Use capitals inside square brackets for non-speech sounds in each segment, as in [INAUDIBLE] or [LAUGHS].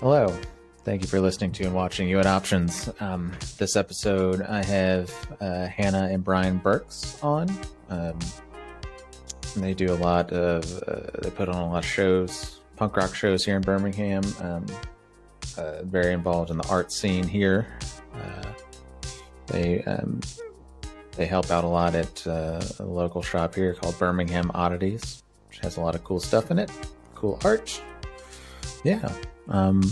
Hello. Thank you for listening to and watching You at Options. Um, this episode, I have uh, Hannah and Brian Burks on. Um, they do a lot of, uh, they put on a lot of shows, punk rock shows here in Birmingham. Um, uh, very involved in the art scene here. Uh, they um, they help out a lot at uh, a local shop here called Birmingham Oddities, which has a lot of cool stuff in it, cool art. Yeah. Um,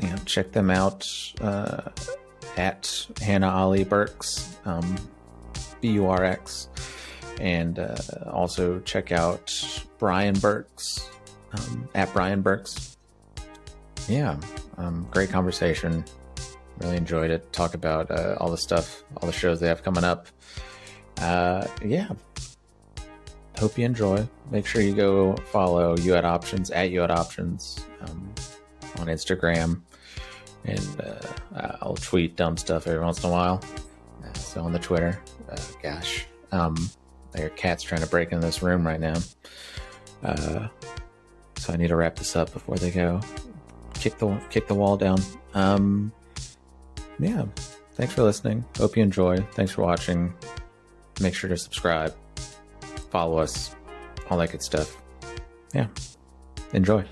you know, check them out uh, at Hannah Ali Burks, um, B U R X, and uh, also check out Brian Burks um, at Brian Burks. Yeah, um, great conversation. Really enjoyed it. Talk about uh, all the stuff, all the shows they have coming up. Uh, yeah, hope you enjoy. Make sure you go follow you at options at you at options um, on Instagram, and uh, I'll tweet dumb stuff every once in a while. Uh, so on the Twitter, uh, gosh, um, are cats trying to break in this room right now. Uh, so I need to wrap this up before they go. Kick the kick the wall down. Um, yeah, thanks for listening. Hope you enjoy. Thanks for watching. Make sure to subscribe follow us, all that good stuff. Yeah. Enjoy.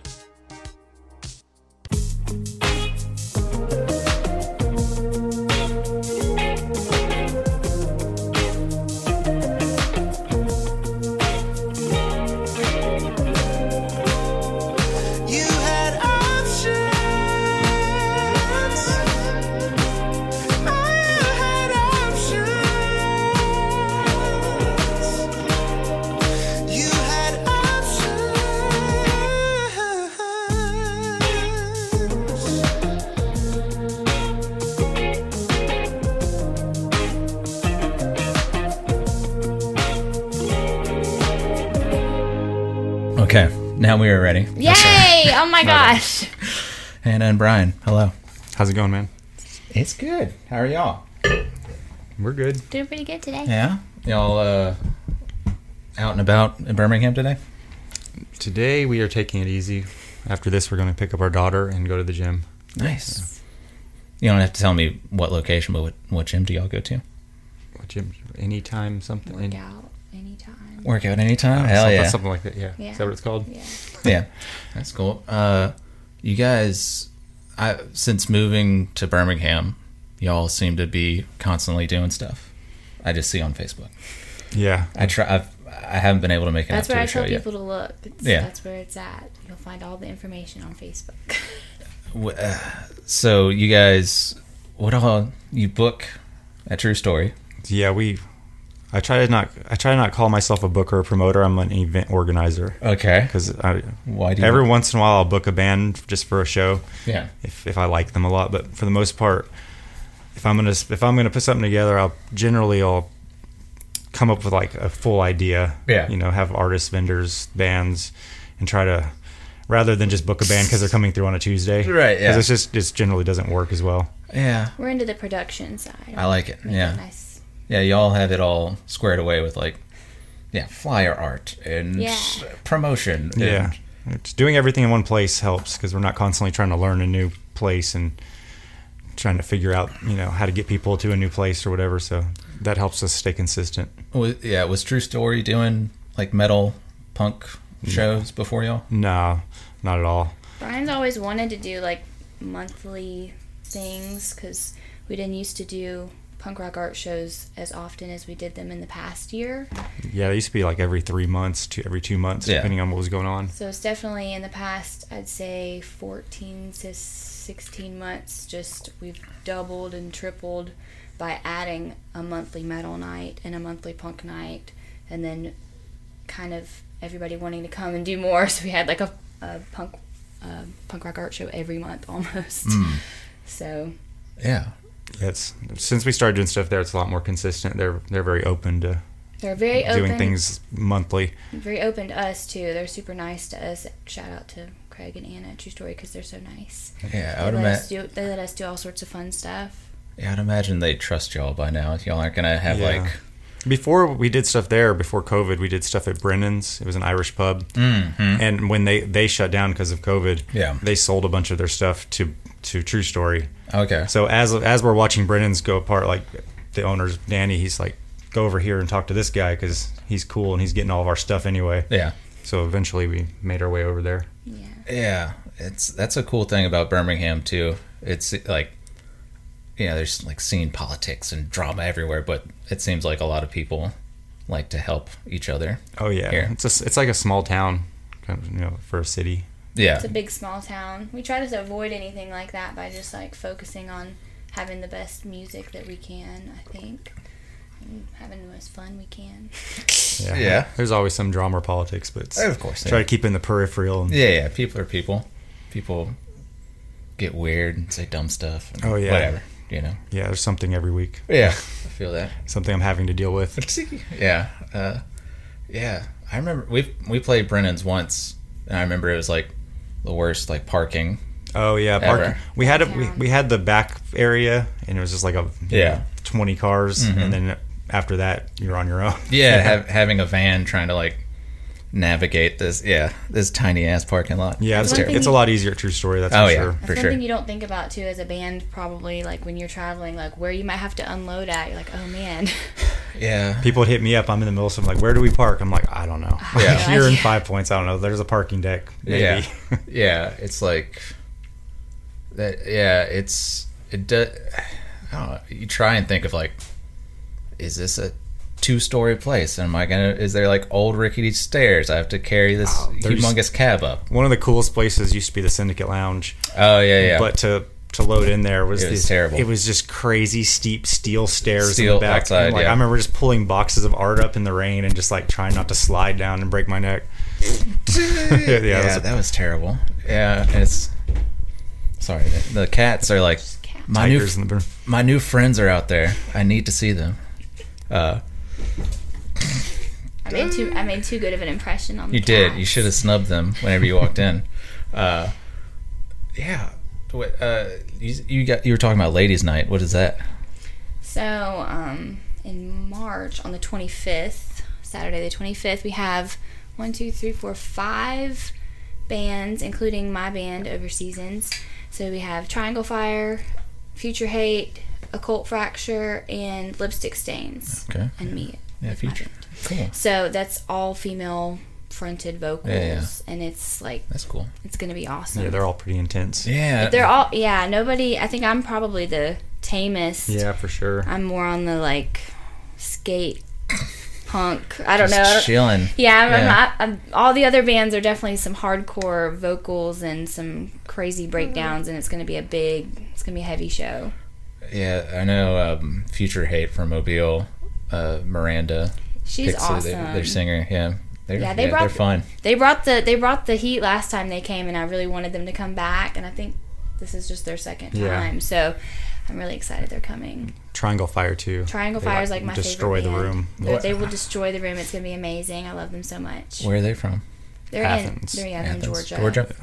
My gosh. Hannah and Brian, hello. How's it going, man? It's good. How are y'all? We're good. Doing pretty good today. Yeah. Y'all uh, out and about in Birmingham today? Today we are taking it easy. After this, we're going to pick up our daughter and go to the gym. Nice. You don't have to tell me what location, but what, what gym do y'all go to? What gym? Anytime, something. Work any- out anytime. Work out anytime? uh, Hell something, yeah. Something like that. Yeah. Yeah. Is that what it's called? Yeah. yeah, that's cool. Uh, you guys, I since moving to Birmingham, y'all seem to be constantly doing stuff. I just see on Facebook. Yeah. I try. I've, I haven't been able to make it That's out to where I show tell yet. people to look. It's, Yeah. That's where it's at. You'll find all the information on Facebook. [LAUGHS] Uh, so you guys, what all you book a true story? Yeah. We. I try to not. I try to not call myself a booker or promoter. I'm an event organizer Okay. because Why do you? Every once in a while, I'll book a band just for a show yeah. if, if I like them a lot. But for the most part, if I'm gonna if I'm gonna put something together, I'll generally I'll come up with like a full idea. Yeah. You know, have artists, vendors, bands, and try to rather than just book a band because they're coming through on a Tuesday. Right, yeah. Because it's just it generally doesn't work as well. Yeah. We're into the production side. I like it. It Yeah. Nice. Yeah. Y'all have it all squared away with like, yeah, flyer art and Yeah. promotion. and- Yeah. It's doing everything in one place helps because we're not constantly trying to learn a new place and trying to figure out you know how to get people to a new place or whatever. So that helps us stay consistent. Was, yeah. Was True Story doing like metal punk shows before y'all? No, not at all. Brian's always wanted to do like monthly things because we didn't used to do punk rock art shows as often as we did them in the past year. Yeah, it used to be like every three months, to every two months, Yeah. depending on what was going on. So it's definitely in the past, I'd say 14 to 16 months, just we've doubled and tripled by adding a monthly metal night and a monthly punk night, and then kind of everybody wanting to come and do more. [LAUGHS] So we had like a, a punk uh, punk rock art show every month [LAUGHS] almost. So Yeah. Yeah, it's since we started doing stuff there, it's a lot more consistent. They're they're very open to they're very doing open, things monthly. very open to us too. They're super nice to us. Shout out to Craig and Anna True Story because they're so nice. Yeah. I would imagine. they let us do all sorts of fun stuff. Yeah, I'd imagine they trust y'all by now. Y'all aren't gonna have Yeah. like before we did stuff there before covid we did stuff at brennan's it was an irish pub and when they they shut down because of covid Mm-hmm. Yeah. they sold a bunch of their stuff to to true story Okay. so as as we're watching brennan's go apart like the owner's danny he's like go over here and talk to this guy because he's cool and he's getting all of our stuff anyway yeah. so eventually we made our way over there Yeah. Yeah, it's that's a cool thing about Birmingham too. It's like, you know, there's like scene politics and drama everywhere, but it seems like a lot of people like to help each other. oh yeah Here. it's a, it's like a small town kind of you know for a city Yeah, It's a big small town. We try to avoid anything like that by just like focusing on having the best music that we can, I think. And having the most fun we can. yeah Yeah. there's always some drama or politics but it's- of course. try Yeah. to keep in the peripheral and yeah, yeah. People are people. People get weird and say dumb stuff. and Oh, yeah. whatever. You know. yeah there's something every week Yeah, [LAUGHS] I feel that. something i'm having to deal with yeah, uh, yeah. I remember we we played Brennan's once, and I remember it was like the worst like parking. Oh yeah, parking. Ever. We had a we, we had the back area, and it was just like a Yeah. know, twenty cars, and then after that you're on your own. Yeah, [LAUGHS] have, having a van trying to like navigate this. Yeah, this tiny ass parking lot. yeah, it's, That's one it's a lot easier. True story. That's Oh, for yeah. sure. That's For one sure. thing you don't think about too as a band, probably like when you're traveling, like where you might have to unload at. You're like, oh man. [LAUGHS] yeah. People would hit me up. I'm in the middle of something like, where do we park? I'm like, I don't know. [LAUGHS] Yeah. Here in Five Points, I don't know. There's a parking deck. Maybe. Yeah, [LAUGHS] yeah. It's like that. Yeah, it's it. does. I don't. You try and think of like, is this a two-story place? And am I gonna? Is there like old rickety stairs? I have to carry this Oh, humongous cab up. One of the coolest places used to be the Syndicate Lounge, Oh yeah, yeah. but to to load in there was, It was these- terrible. It was just crazy steep steel stairs in Steel the back. outside, like yeah. I remember just pulling boxes of art up in the rain and just like trying not to slide down and break my neck. [LAUGHS] yeah, [LAUGHS] yeah, that was a- that was terrible. Yeah, it's sorry. The, the cats are like my new in my new friends are out there. I need to see them. Uh, I made too I made too good of an impression on the you did. cats. You should have snubbed them whenever you walked in. Uh, yeah. What, uh, you, you got you were talking about ladies' night. What is that? So, um, in March on the 25th, Saturday the 25th, we have one, two, three, four, five bands, including my band, Overseasons. So we have Triangle Fire, Future Hate, Occult Fracture, and Lipstick Stains. Okay. And me. Yeah, with Future. Cool. So that's all female fronted vocals. Yeah, yeah. And it's like, That's cool. it's going to be awesome. yeah, they're all pretty intense. Yeah. They're all, yeah, nobody, I think I'm probably the tamest. Yeah, for sure. I'm more on the like skate punk. I don't just know. I chilling. Yeah, I'm, I'm not. I'm, all the other bands are definitely some hardcore vocals and some crazy breakdowns, and it's going to be a big. It's going to be a heavy show. Yeah, I know. Um, Future Hate from Mobile. Uh, Miranda. She's Pixie, awesome. their, their singer. Yeah. They're, Yeah, yeah, they they brought are fun. They brought the they brought the heat last time they came, and I really wanted them to come back. And I think this is just their second Yeah. time, so I'm really excited they're coming. Triangle Fire too. Triangle They, Fire is like my destroy favorite Destroy the room. They're- They will destroy the room. It's going to be amazing. I love them so much. Where are they from? They're Athens. in they're, yeah, they're in Athens, Georgia. Georgia.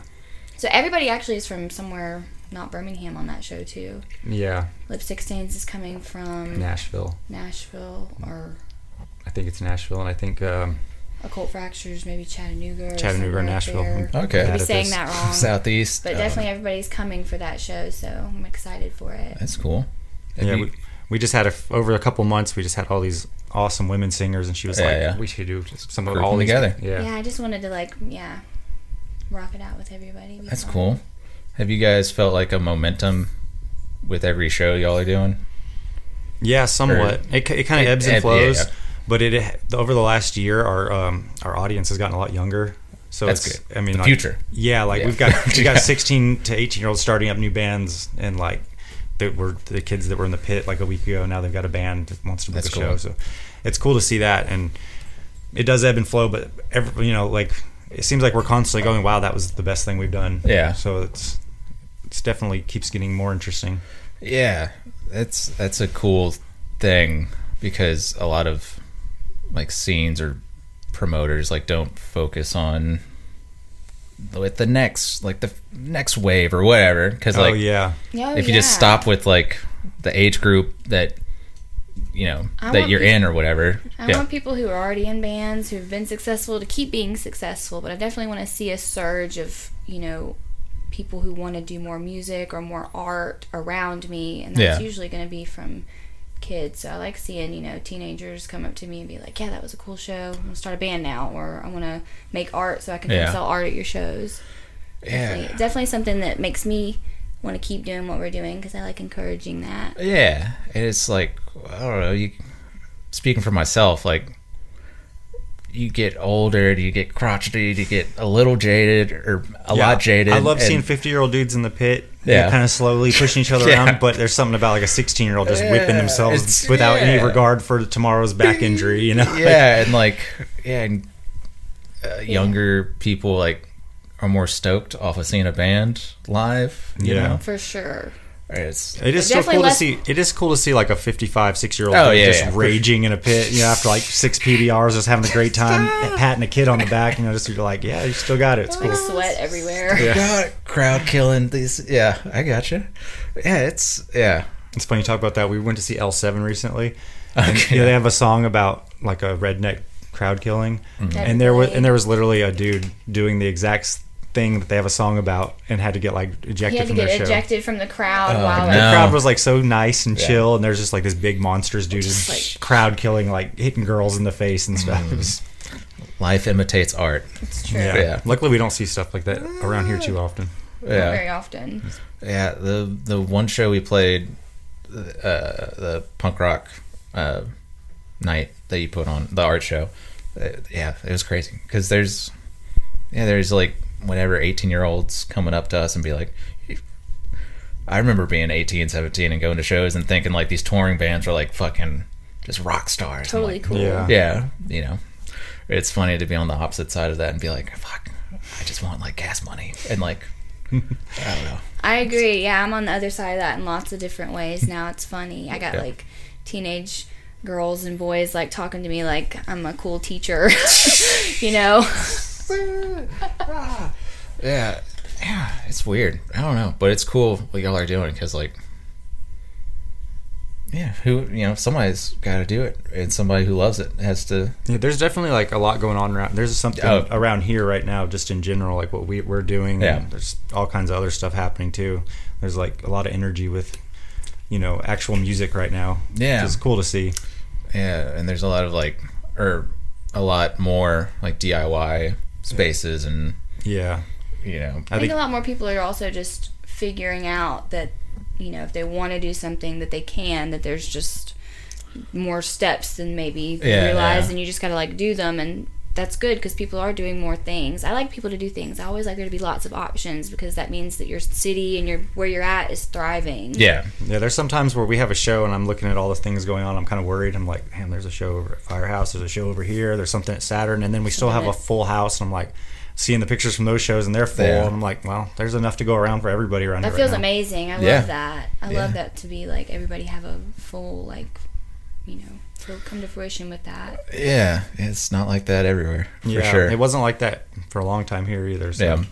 So everybody actually is from somewhere not Birmingham on that show too. Yeah, Lipstick Stains is coming from Nashville. Nashville or I think it's Nashville, and I think um, Occult Fractures, maybe Chattanooga. Or Chattanooga or Nashville. there. Okay. I'll Bad be at saying that wrong. [LAUGHS] Southeast. But uh, definitely everybody's coming for that show, so I'm excited for it. That's cool. Have yeah, you- we, we just had a over a couple months. We just had all these awesome women singers, and she was Yeah, like, yeah. "We should do just some of all them these together. Yeah. Yeah. I just wanted to like yeah, rock it out with everybody. That's fun. cool. Have you guys felt like a momentum with every show y'all are doing? Yeah, somewhat. It, it kind of ebbs and yeah, flows, yeah. but it over the last year, our um, our audience has gotten a lot younger. So That's it's, good. I mean, The like- future. Yeah, like Yeah. we've got [LAUGHS] we Yeah. got 16 to 18 year olds starting up new bands, and like that were the kids that were in the pit like a week ago. Now they've got a band that wants to book That's a show. So it's cool to see that, and it does ebb and flow. But every, you know, like it seems like we're constantly going, "Wow, that was the best thing we've done." Yeah. So it's it's definitely keeps getting more interesting. Yeah, that's that's a cool thing because a lot of like scenes or promoters like don't focus on with the next like the next wave or whatever because oh, like oh yeah. Oh, if you just stop with like the age group that you know I that you're peop- in or whatever. I yeah. want people who are already in bands who've been successful to keep being successful, but I definitely want to see a surge of, you know, people who want to do more music or more art around me, and that's Yeah. usually going to be from kids. So I like seeing, you know, teenagers come up to me and be like, "Yeah, that was a cool show. I'm gonna start a band now, or I want to make art so I can Yeah. sell art at your shows." Definitely, yeah. definitely something that makes me want to keep doing what we're doing because I like encouraging that. Yeah, and it's like I don't know. You speaking for myself, like you get older, you get crotchety, you get a little jaded or a Yeah. lot jaded. I love seeing 50 year old dudes in the pit, Yeah. yeah, kind of slowly [LAUGHS] pushing each other Yeah. around. But there's something about like a 16 year old just whipping themselves it's- without any regard for tomorrow's back injury. You know? yeah, [LAUGHS] and like yeah, and uh, younger people like are more stoked off of seeing a band live. You Yeah. know, For sure. It's It is so cool less- to see. It is cool to see like a 55, six year old Oh, yeah, just yeah, raging in a pit. You know, after like six PBRs, just having a great time, [LAUGHS] patting a kid on the back. You know, just you're like, yeah, you still got it. It's Like cool. sweat everywhere. God, crowd killing these. Yeah, I got gotcha. Yeah, it's yeah. It's funny you talk about that. We went to see L7 recently. And, Okay. you know, they have a song about like a redneck crowd killing, Mm-hmm. and there was and there was literally a dude doing the exact thing that they have a song about, and had to get like He ejected had to from get their show. ejected from the crowd Oh, while The no. like, crowd was like so nice and Yeah. chill, and there's just like this big monsters dude, Just, just like- crowd killing, like hitting girls in the face and stuff. It was, Life imitates art. it's true. yeah. Yeah. Luckily, we don't see stuff like that around here too often. Not Yeah, very often. yeah. The the one show we played, uh, the punk rock uh, night that you put on the art show. Uh, yeah, it was crazy because there's yeah there's like whatever 18 year olds coming up to us and be like. I remember being 18, 17 and going to shows and thinking like these touring bands are like fucking just rock stars. Totally like, cool. Yeah. yeah, you know, it's funny to be on the opposite side of that and be like, fuck, I just want like gas money and like, [LAUGHS] I don't know. I agree. Yeah, I'm on the other side of that in lots of different ways. Now it's funny. I got Yeah. like teenage girls and boys like talking to me like I'm a cool teacher. [LAUGHS] you know? [LAUGHS] Ah. Yeah, yeah, it's weird. I don't know, but it's cool what y'all are doing because like, yeah, who you know, somebody's got to do it, and somebody who loves it has to. Yeah, there's definitely like a lot going on around. There's something Oh. around here right now, just in general, like what we we're doing. Yeah. there's all kinds of other stuff happening too. There's like a lot of energy with, you know, actual music right now. Yeah. it's cool to see. Yeah, and there's a lot of like, or a lot more like DIY spaces, and Yeah, you know, I I think think a lot more people are also just figuring out that, you know, if they want to do something that they can, that there's just more steps than maybe Yeah, realize, yeah. and you just got to like do them. And that's good because people are doing more things. I like people to do things. I always like there to be lots of options because that means that your city and your where you're at is thriving. yeah, yeah. There's sometimes where we have a show and I'm looking at all the things going on. I'm kind of worried. I'm like, man, there's a show over at Firehouse. There's a show over here. There's something at Saturn, and then we still have a full house. And I'm like. Seeing the pictures from those shows and they're full, Yeah. and I'm like, well, there's enough to go around for everybody around That here. feels right now. amazing. I Yeah. love that. I Yeah. love that to be like everybody have a full like, you know, full come to fruition with that. yeah. It's not like that everywhere for Yeah, sure. it wasn't like that for a long time here either. So. yeah,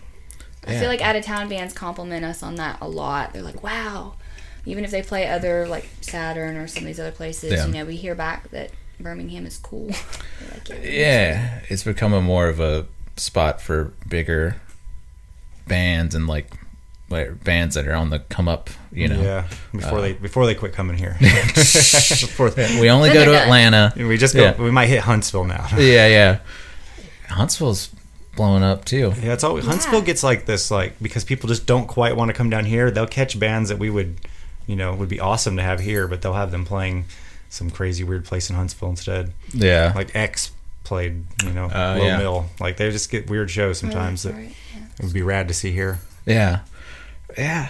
I feel like out of town bands compliment us on that a lot. They're like, wow. Even if they play other like Saturn or some of these other places, Yeah. you know, we hear back that Birmingham is cool. [LAUGHS] Like, yeah, yeah, it's becoming more of a spot for bigger bands and like like, bands that are on the come up. You know, Yeah, before Uh, they before they quit coming here. [LAUGHS] before they, we only go to they're. Atlanta. we just go. Yeah. We might hit Huntsville now. [LAUGHS] Yeah, yeah. Huntsville's blowing up too. Yeah, it's always Yeah. Huntsville gets like this, like because people just don't quite want to come down here. They'll catch bands that we would, you know, would be awesome to have here, but they'll have them playing some crazy weird place in Huntsville instead. Yeah, Like X played, you know, Uh, Lowe yeah. Mill. Like they just get weird shows sometimes that Right, yeah. it would be rad to see here. yeah, yeah.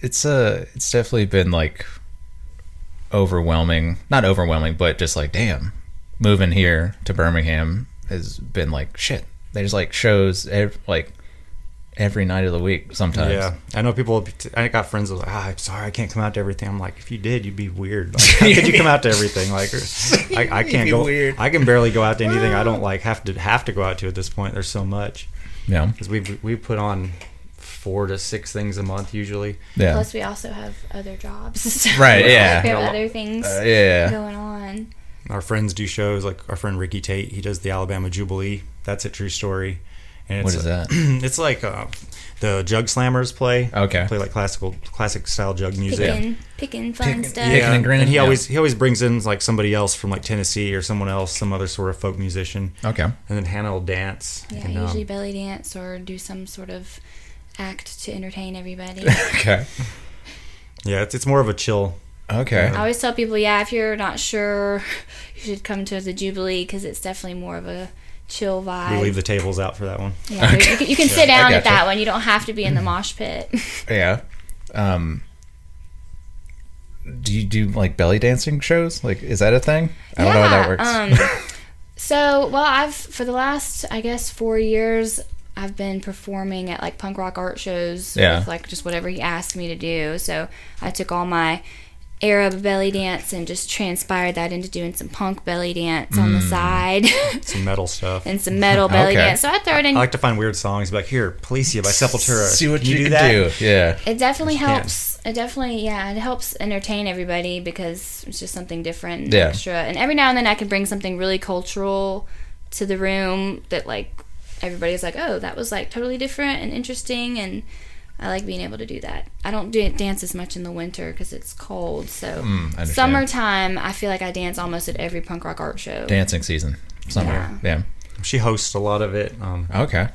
It's uh it's definitely been like overwhelming. Not overwhelming, but just like damn, moving here to Birmingham has been like shit. There's like shows ev- like every night of the week sometimes. Yeah, I know people. I got friends that are like, ah, I'm sorry, I can't come out to everything. I'm like, if you did, you'd be weird. Like, how could you come out to everything? Like, [LAUGHS] I, I can't go. weird. I can barely go out to anything. I [LAUGHS] don't like have to have to go out to at this point. There's so much Yeah. because we we put on four to six things a month usually. Yeah. Plus, we also have other jobs. [LAUGHS] So Right, yeah. We have Yeah. other things Uh, yeah. going on. Our friends do shows like our friend Ricky Tate. He does the Alabama Jubilee. That's a true story. And What it's is that? [CLEARS THROAT] it's like uh, the Jug Slammers play. Okay. Play like classical classic style jug music. Picking, picking fun Picking- stuff. yeah. Picking and grinning, he yeah. always he always brings in like somebody else from like Tennessee or someone else, some other sort of folk musician, Okay. and then Hannah will dance. Yeah, and, um, usually belly dance or do some sort of act to entertain everybody. [LAUGHS] Okay. yeah, it's, it's more of a chill. Okay. I always tell people, yeah, if you're not sure, [LAUGHS] you should come to the Jubilee because it's definitely more of a chill vibe. We leave the tables out for that one. yeah, you can, you can sit down at gotcha. that one. You don't have to be in the mosh pit. [LAUGHS] Yeah. Um. Do you do like belly dancing shows? Like, is that a thing? I don't know how that works. Um, so, well, I've for the last, I guess, four years, I've been performing at like punk rock art shows Yeah. with like just whatever he asked me to do. So I took all my Arab belly dance and just transpired that into doing some punk belly dance on the Mm. side [LAUGHS] Some metal stuff. and some metal [LAUGHS] belly Okay. dance. So I throw it in. I like to find weird songs. Be like, here, Policia by Sepultura. [LAUGHS] See what Can you, do can that? do. Yeah. it definitely You can't. helps. It definitely, yeah, it helps entertain everybody because it's just something different, and Yeah. extra. And every now and then I can bring something really cultural to the room that like everybody's like, oh, that was like totally different and interesting, and I like being able to do that. I don't do dance as much in the winter because it's cold. So Mm, I summertime, I feel like I dance almost at every punk rock art show. Dancing season. Summer. Yeah. She hosts a lot of it. Um, Okay.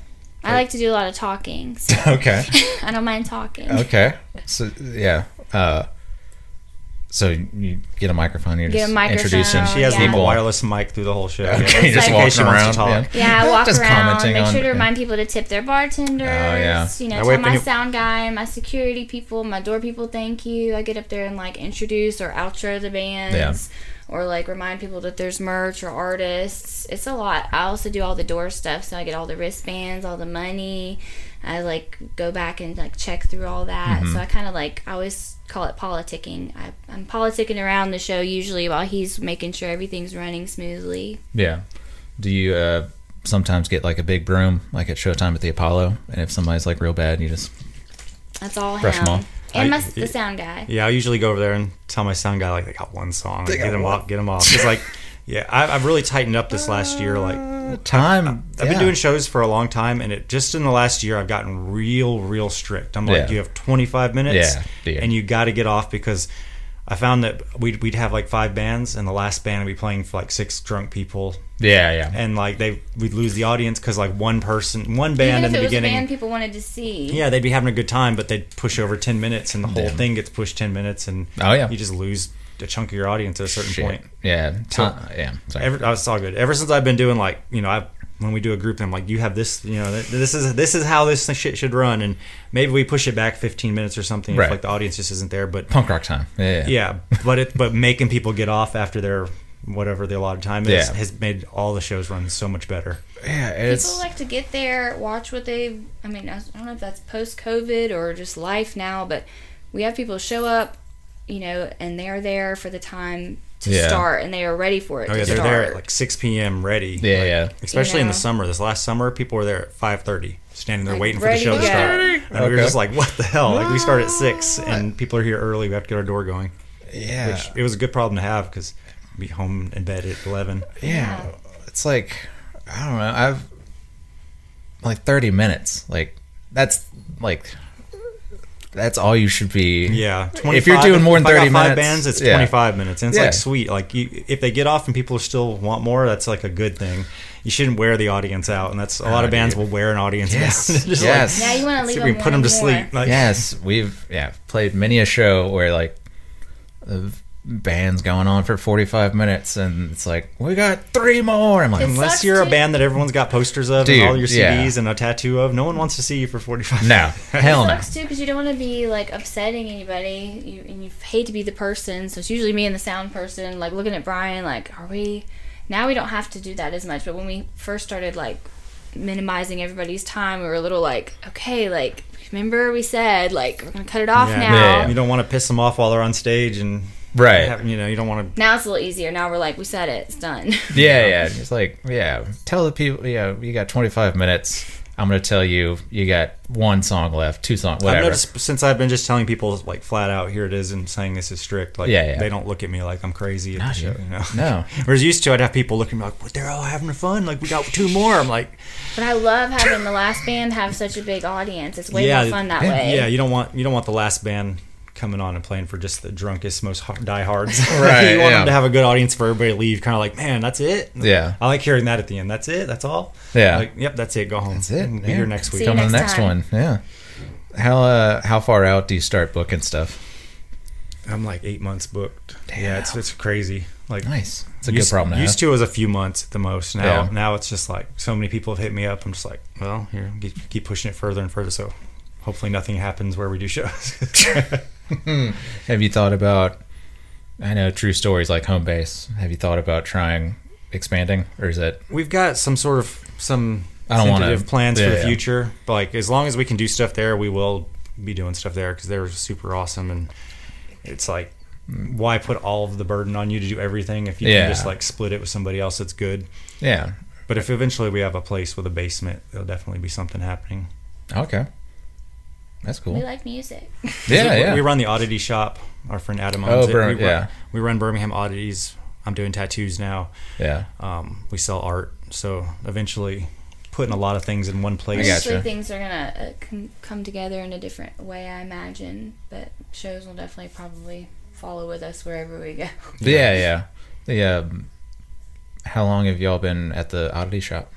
I like to do a lot of talking. So [LAUGHS] Okay. [LAUGHS] I don't mind talking. Okay. So yeah. Uh. So you get a microphone. You're Get a just microphone, introducing. she has Yeah. a wireless mic through the whole show. Okay, just in case she walking wants to around, talk. yeah. Yeah, I walk Just around, commenting make on- sure to yeah. remind people to tip their bartenders. Oh, yeah. You know, That tell my any- sound guy, my security people, my door people, thank you. I get up there and like introduce or outro the bands. Yeah. Or like remind people that there's merch or artists. It's a lot. I also do all the door stuff, so I get all the wristbands, all the money. I like go back and like check through all that. Mm-hmm. So I kind of like I always call it politicking. I, I'm politicking around the show usually while he's making sure everything's running smoothly. Yeah. Do you uh, sometimes get like a big broom, like at Showtime at the Apollo, and if somebody's like real bad, you just That's all Brush 'em him. off. And my, I- the sound guy. Yeah, I usually go over there and tell my sound guy like they got one song, like, got get them off, get them off. It's like, yeah, I, I've really tightened up this last year. Like uh, time. I've been doing shows for a long time, and it just in the last year I've gotten real, real strict. I'm like, Yeah. you have 25 minutes, Yeah, yeah. and you got to get off because I found that we'd we'd have like five bands, and the last band would be playing for like six drunk people, Yeah, yeah. and like they we'd lose the audience because like one person, one Even band if in it the was a beginning. band people wanted to see. Yeah, they'd be having a good time, but they'd push over ten minutes, and the whole Damn. thing gets pushed ten minutes, and Oh, yeah. you just lose a chunk of your audience at a certain Shit. point. Yeah. So- Ti- yeah. Sorry. Ever, oh, it's all good. Ever since I've been doing like you know, I when we do a group, I'm like, you have this, you know, this is this is how this shit should run, and maybe we push it back 15 minutes or something Right. if like the audience just isn't there. But Punk rock time. Yeah. Yeah. yeah, but it but making people get off after their whatever the allotted time is Yeah. has made all the shows run so much better. Yeah, it's People like to get there, watch what they. I mean, I don't know if that's post COVID or just life now, but we have people show up, you know, and they're there for the time to Yeah. start, and they are ready for it. Oh to yeah, they're start. there at like 6 p.m. ready. Yeah, Like, yeah. Especially in know. the summer. This last summer, people were there at 5:30, standing there Like, waiting for the show to to start. And we were just like, what the hell? Like we start at six, and people are here early. We have to get our door going. yeah. Which it was a good problem to have because be home in bed at 11. yeah. It's like I don't know. I've like 30 minutes. Like that's like that's all you should be. Yeah, If you're doing more than if I 30 five minutes, bands, it's yeah. 25 minutes, and it's Yeah. like sweet. Like you, if they get off and people still want more, that's like a good thing. You shouldn't wear the audience out, and that's a lot Oh, of ah, bands dude. will wear an audience Yes. out. [LAUGHS] Just Yes. Yeah, you want to Like, leave we them put them to wanting sleep. Like, Yes, we've yeah played many a show where like the band's going on for 45 minutes and it's like we got three more. I'm like, Unless you're a band that everyone's got posters of Dude, and all your yeah. CDs and a tattoo of, no one wants to see you for 45 no, hell It no. sucks too because you don't want to be like upsetting anybody, you, and you hate to be the person. So it's usually me and the sound person, like looking at Brian, like, are we? Now we don't have to do that as much, but when we first started like minimizing everybody's time, we were a little like, okay, like remember we said like we're gonna cut it off Yeah. now. Yeah. You don't want to piss them off while they're on stage, and Right. have- you know you don't want to. Now it's a little easier. Now we're like, we said it, it's done. [LAUGHS] Yeah, yeah. It's like, yeah, tell the people, yeah, you got 25 minutes. I'm gonna tell you, you got one song left, two songs, I've noticed since I've been just telling people like flat out, here it is, and saying this is strict. Like Yeah, yeah. they don't look at me like I'm crazy at No, the show. You know, No. [LAUGHS] Whereas used to, I'd have people looking at me like, "Well, they're all having fun. Like we got two more." I'm like, But I love having the last band have such a big audience. It's way yeah, more fun that yeah, way. yeah. You don't want you don't want the last band coming on and playing for just the drunkest, most hard, diehards. [LAUGHS] Right, [LAUGHS] you want yeah. them to have a good audience for everybody to leave. Kind of like, man, that's it. Yeah. I like hearing that at the end. That's it. That's all. Yeah. Like, yep, that's it. Go home. That's it. Be yeah. here next week. Come on the next next time. one. Yeah. How uh how far out do you start booking stuff? I'm like eight months booked. Damn. Yeah, it's it's crazy. Like Nice. It's a good problem to used have. to was a few months at the most. Now Yeah. now it's just like so many people have hit me up. I'm just like, well, here, keep, keep pushing it further and further. So hopefully nothing happens where we do shows. [LAUGHS] [LAUGHS] Have you thought about? I know true stories like home base. Have you thought about trying expanding, or is it? We've got some sort of some I don't wanna- tentative plans yeah, for the yeah. future. But like as long as we can do stuff there, we will be doing stuff there because they're super awesome. And it's like, why put all of the burden on you to do everything if you Yeah. can just like split it with somebody else that's good. Yeah. But if eventually we have a place with a basement, there'll definitely be something happening. Okay. That's cool. We like music. [LAUGHS] [LAUGHS] yeah, we, yeah. we run the oddity shop. Our friend Adam Oh, owns it. Bir- we run, yeah. we run Birmingham Oddities. I'm doing tattoos now. yeah. Um, we sell art, so eventually putting a lot of things in one place. I Eventually, gotcha. things are gonna uh, come together in a different way, I imagine. But shows will definitely probably follow with us wherever we go. [LAUGHS] Yeah, yeah. The um, how long have y'all been at the oddity shop?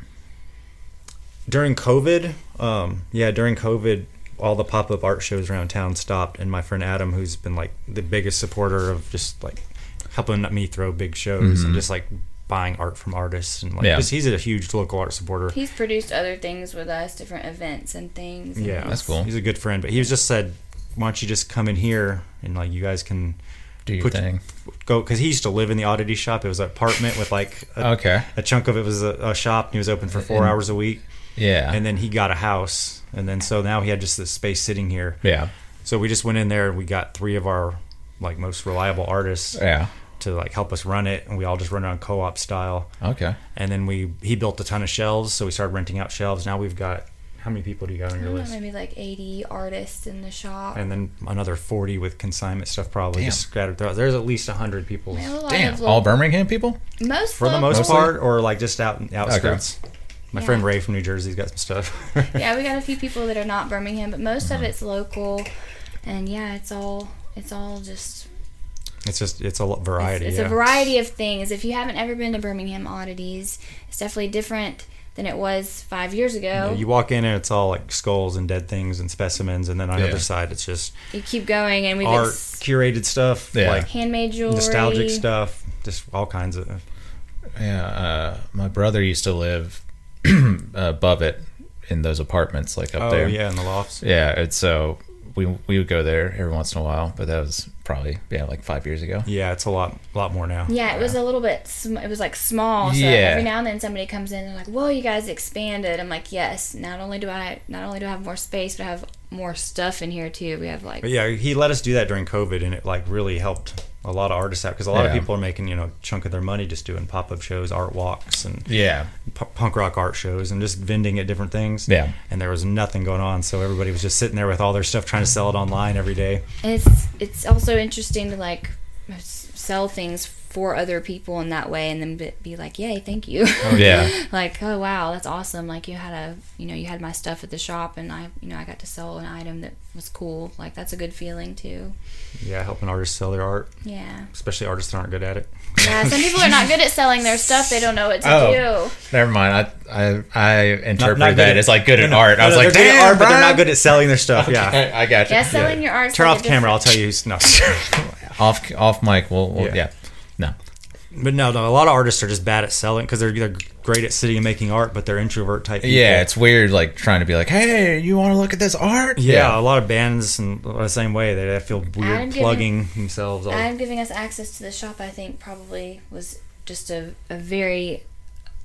During COVID, um, yeah, during COVID, all the pop up art shows around town stopped, and my friend Adam, who's been like the biggest supporter of just like helping me throw big shows and just like buying art from artists and like Mm-hmm. Yeah. just, he's a huge local art supporter. He's produced other things with us, different events and things. and Yeah, That's cool. He's a good friend, but he was just said, "Why don't you just come in here and like you guys can Do your Put- thing. go?" Because he used to live in the oddity shop. It was an apartment with like a, Okay. a chunk of it was a, a shop. And he was open for four And- hours a week, Yeah. and then he got a house, and then so now he had just this space sitting here. yeah. So we just went in there and we got three of our like most reliable artists Yeah. to like help us run it, and we all just run it on co-op style. Okay. And then we he built a ton of shelves, so we started renting out shelves. Now we've got how many people do you got on your know, list? maybe like 80 artists in the shop. and then another 40 with consignment stuff probably Damn. just scattered throughout. There's at least 100 people We have a lot Damn. of All Birmingham people? most for the most Mostly? part or like just out in outskirts. My Yeah. friend Ray from New Jersey's got some stuff. [LAUGHS] yeah, we got a few people that are not Birmingham, but most Uh-huh. of it's local. And yeah, it's all it's all just it's just it's a lo- it's, variety. it's yeah. a variety of things. If you haven't ever been to Birmingham Oddities, it's definitely different than it was five years ago. Yeah, you walk in and it's all like skulls and dead things and specimens, and then on the other side it's just You keep going, and we've art, ex- curated stuff, Yeah. like handmade jewelry, nostalgic stuff, just all kinds of. Yeah. Uh, my brother used to live [CLEARS THROAT] Uh, above it in those apartments, like up Oh there. yeah, in the lofts. Yeah. It's so we we would go there every once in a while, but that was probably yeah like five years ago. Yeah, it's a lot, a lot more now. Yeah, it was a little bit. Sm- it was like small. So Yeah. every now and then somebody comes in and like, "Whoa, you guys expanded." I'm like, "Yes." Not only do I not only do I have more space, but I have more stuff in here too. We have like But yeah, he let us do that during COVID, and it like really helped a lot of artists out because a lot Yeah. of people are making you know chunk of their money just doing pop up shows, art walks, and Yeah. pu- punk rock art shows, and just vending at different things. Yeah. And there was nothing going on, so everybody was just sitting there with all their stuff trying to sell it online every day. And it's it's also interesting to like sell things for other people in that way, and then be, be like, "Yay, thank you!" Oh, [LAUGHS] yeah. like, "Oh wow, that's awesome!" Like you had a you know you had my stuff at the shop, and I you know I got to sell an item that was cool. Like that's a good feeling too. Yeah, helping artists sell their art, Yeah, especially artists that aren't good at it. yeah. Some people are not good at selling their stuff; they don't know what to Oh. do. Never mind. I I, I interpret not good that at- as like good at No, no, art. I was no, like, they're good at art, but they're not good at selling their stuff. Yeah. I, I got you. Yeah, selling your art. Turn off the camera. I'll tell you. No. [LAUGHS] off off mic. We'll, we'll Yeah. yeah. No. but no, no, a lot of artists are just bad at selling because they're, they're great at sitting and making art, but they're introvert type. People. Yeah, it's weird. Like trying to be like, hey, you want to look at this art? Yeah, a lot of bands and the same way they feel I'm weird giving- plugging themselves. All, Adam giving us access to the shop, I think, probably was just a, a very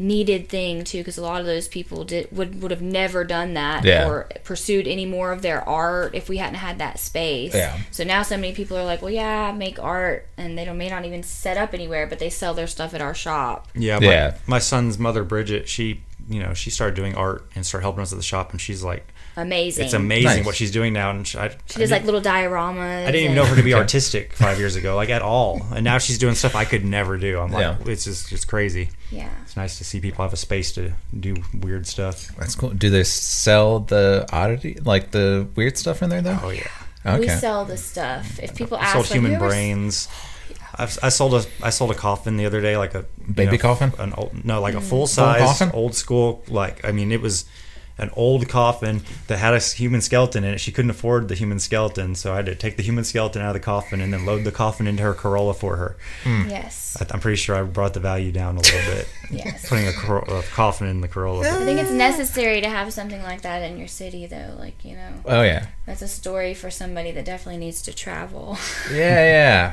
needed thing too, because a lot of those people did would would have never done that Yeah. or pursued any more of their art if we hadn't had that space. Yeah. So now so many people are like, well, yeah, I make art, and they don't may not even set up anywhere, but they sell their stuff at our shop. yeah, my, Yeah. my son's mother Bridget, she you know, she started doing art and started helping us at the shop, and she's like, Amazing. it's amazing Nice. what she's doing now. And she, I, She does like little dioramas. I didn't even know her to be [LAUGHS] artistic five years ago, like at all. And now she's doing stuff I could never do. I'm like, Yeah. it's just it's crazy. Yeah. It's nice to see people have a space to do weird stuff. That's cool. Do they sell the oddity, like the weird stuff in there though? Oh yeah, We sell the stuff. If people ask, sold like, human "You ever s- brains. I've, I sold a I sold a coffin the other day, like a you Baby coffin? An old, no, Mm. like a full size coffin? old school. Like I mean, it was an old coffin that had a human skeleton in it. She couldn't afford the human skeleton, so I had to take the human skeleton out of the coffin and then load the coffin into her Corolla for her. Hmm. Yes. I, I'm pretty sure I brought the value down a little bit. [LAUGHS] Yes. Putting a, Cor- a coffin in the Corolla. I think it's necessary to have something like that in your city, though. Like, you know, Oh yeah. that's a story for somebody that definitely needs to travel. [LAUGHS] Yeah,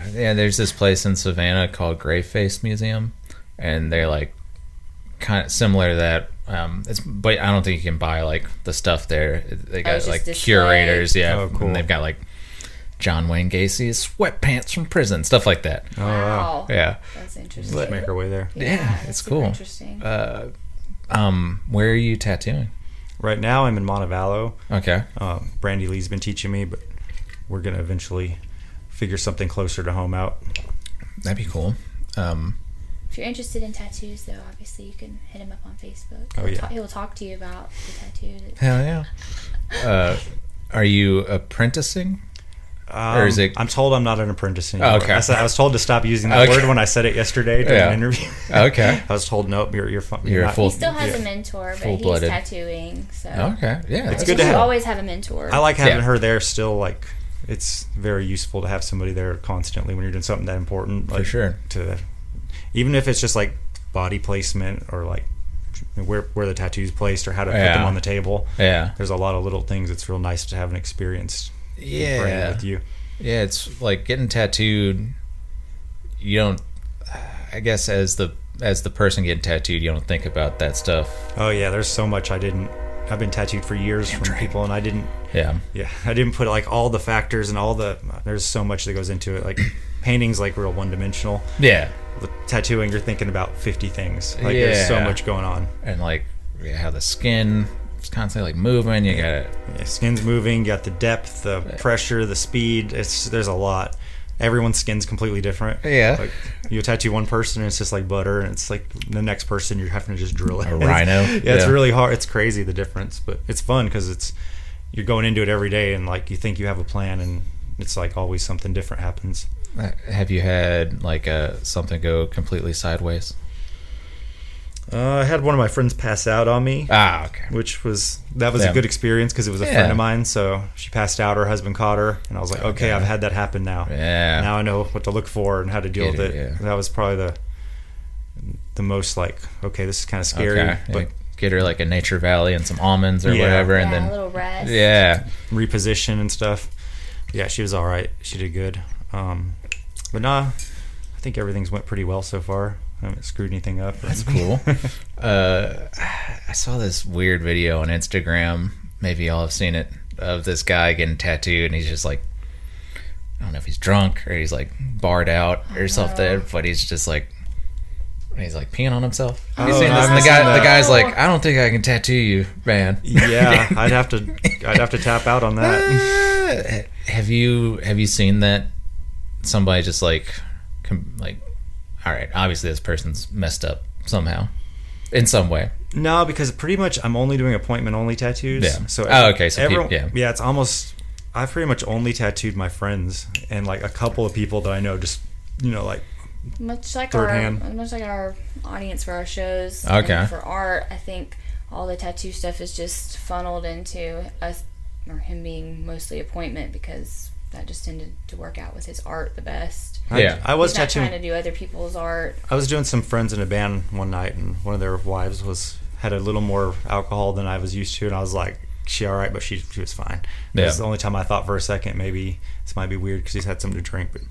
yeah, yeah. There's this place in Savannah called Graveface Museum, and they're like kind of similar to that. Um, it's but I don't think you can buy like the stuff there. They got it's like display. curators, yeah, Oh, cool. and they've got like John Wayne Gacy's sweatpants from prison, stuff like that. Oh, wow. Yeah, That's interesting. Let's make our way there. Yeah, that's it's cool. Interesting. Uh, um, where are you tattooing? Right now, I'm in Montevallo. Okay, Um, Brandy Lee's been teaching me, but we're gonna eventually figure something closer to home out. that'd be cool. Um, if you're interested in tattoos, though, obviously you can hit him up on Facebook. Oh, He'll yeah. ta- he'll talk to you about the tattoo. hell yeah. [LAUGHS] Uh, are you apprenticing? Um, Or is it- I'm told I'm not an apprentice anymore. Oh, okay. I, said, I was told to stop using that Okay. word when I said it yesterday during Yeah. an interview. [LAUGHS] Okay. I was told, nope, you're you're, fu- You're a not- full- He still has yeah. a mentor, but Full-blooded. he's tattooing. So Okay, yeah, It's I good to think you have- always have a mentor. I like having Yeah. her there still. Like, it's very useful to have somebody there constantly when you're doing something that important. Like, sure. To even if it's just like body placement or like where where the tattoo's placed or how to put Yeah. them on the table. yeah. There's a lot of little things. It's real nice to have an experienced Yeah. with you. Yeah, it's like getting tattooed. You don't. I guess as the as the person getting tattooed, you don't think about that stuff. Oh yeah, there's so much I didn't. I've been tattooed for years from people, and I didn't. Yeah. Yeah, [LAUGHS] I didn't put like all the factors and all the. There's so much that goes into it. Like painting's like real one dimensional. Yeah. The tattooing, you're thinking about 50 things. Like there's so much going on. And like yeah, how the skin is constantly like moving. You got it. Yeah, skin's moving. You got the depth, the pressure, the speed. It's there's a lot. Everyone's skin's completely different. Yeah. Like you tattoo one person, and it's just like butter, and it's like the next person you're having to just drill it. A rhino? [LAUGHS] yeah, it's really hard. It's crazy the difference, but it's fun because it's you're going into it every day, and like you think you have a plan, and it's like always something different happens. Uh, Have you had like uh, something go completely sideways? Uh, I had one of my friends pass out on me. Ah, okay. which was that was Yeah. a good experience because it was a Yeah. friend of mine. So she passed out, her husband caught her, and I was like, okay, Okay. I've had that happen now. Yeah. Now I know what to look for and how to deal Get with it, it. yeah. That was probably the the most like, okay, this is kind of scary, okay. but Yeah, get her like a nature valley and some almonds or Yeah. whatever, yeah, and a then little rest. yeah, reposition and stuff. Yeah, she was all right. She did good. Um, but nah, I think everything's went pretty well so far. I haven't screwed anything up. That's cool. [LAUGHS] uh, I saw this weird video on Instagram. Maybe y'all have seen it of this guy getting tattooed, and he's just like, I don't know if he's drunk or he's like barred out or something, but he's just like, he's like peeing on himself. Have you Oh, seen no, this? The guy, seen the guy's like, I don't think I can tattoo you, man. yeah, [LAUGHS] I'd have to. I'd have to tap out on that. Uh, have you have you seen that somebody just like com- like all right obviously this person's messed up somehow in some way No, because pretty much I'm only doing appointment only tattoos. Yeah. So Oh, okay, so everyone, peop- yeah. yeah, it's almost. I've pretty much only tattooed my friends and like a couple of people that I know. Just you know, like much like Third our hand. much like our audience for our shows. Okay. And for art, I think all the tattoo stuff is just funneled into us or him being mostly appointment because that just tended to work out with his art the best. Yeah. I was He's not tattooing. trying to do other people's art. I was doing some friends in a band one night, and one of their wives was had a little more alcohol than I was used to, and I was like, "She all right?" But she she was fine. It Yeah. was the only time I thought for a second maybe this might be weird because he's had something to drink, but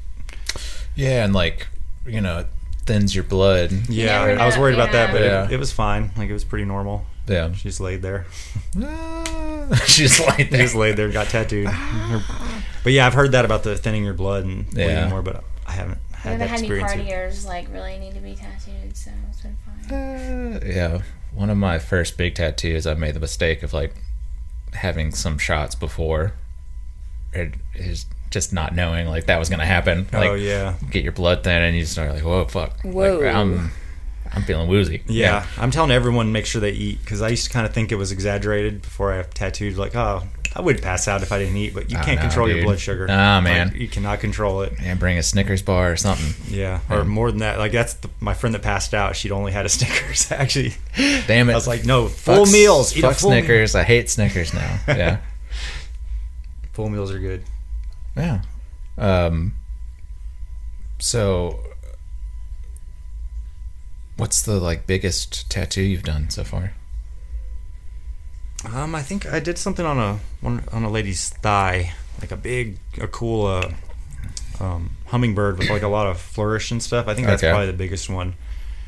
yeah and like you know it thins your blood yeah, never I was know, worried about that, but yeah. it, it was fine. Like it was pretty normal. yeah She just laid there. she's [LAUGHS] like She just [LAUGHS] laid there and got tattooed. Ah. Her- but yeah, I've heard that about the thinning your blood and bleeding Yeah. more, but I haven't I had haven't that had any experience. yet. partiers like really need to be tattooed, so it's been fine. Uh, yeah, one of my first big tattoos, I made the mistake of like having some shots before, it is just not knowing like that was gonna happen. Like, oh yeah. get your blood thin, and you start like, whoa, fuck, Like, I'm, I'm feeling woozy. Yeah, I'm telling everyone make sure they eat because I used to kind of think it was exaggerated before I tattooed. Like, oh, I would pass out if I didn't eat, but you Oh, can't no, control your blood sugar. Nah, man. Like, you cannot control it. yeah, bring a Snickers bar or something. Yeah, or more than that. Like that's the, my friend that passed out. She'd only had a [LAUGHS] Snickers. Actually, Damn it! I was like, no, full s- meals. Eat Fuck full meal. Snickers. I hate Snickers now. [LAUGHS] Yeah, Full meals are good. yeah. Um. So, what's the like biggest tattoo you've done so far? Um, I think I did something on a one, on a lady's thigh, like a big, a cool uh, um, hummingbird with like a lot of flourish and stuff. I think that's Okay. probably the biggest one.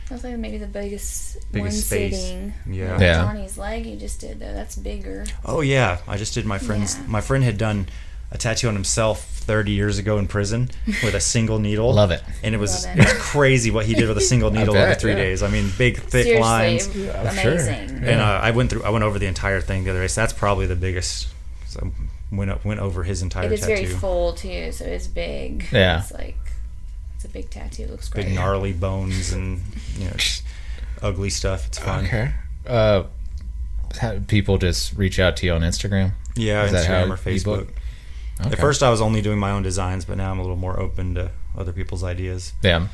That's like maybe the biggest, Biggest one space. sitting. Yeah. Like Yeah. Johnny's leg you just did though. That's bigger. Oh yeah, I just did my friend's. Yeah. My friend had done a tattoo on himself 30 years ago in prison with a single needle. Love it. And it was Love it. it's crazy what he did with a single [LAUGHS] needle over three yeah. days. I mean, big thick Seriously, lines. I'm sure. amazing. And uh, I went through. I went over the entire thing the other day. So that's probably the biggest. So went up, went over his entire It is very tattoo. full too, so it's big. Yeah. It's like it's a big tattoo. It looks great. Big gnarly bones and you know ugly stuff. It's fun. Okay. Uh, how, people just reach out to you on Instagram. Yeah, Is that Instagram how or you Facebook. Book? Okay. At first, I was only doing my own designs, but now I'm a little more open to other people's ideas. yeah.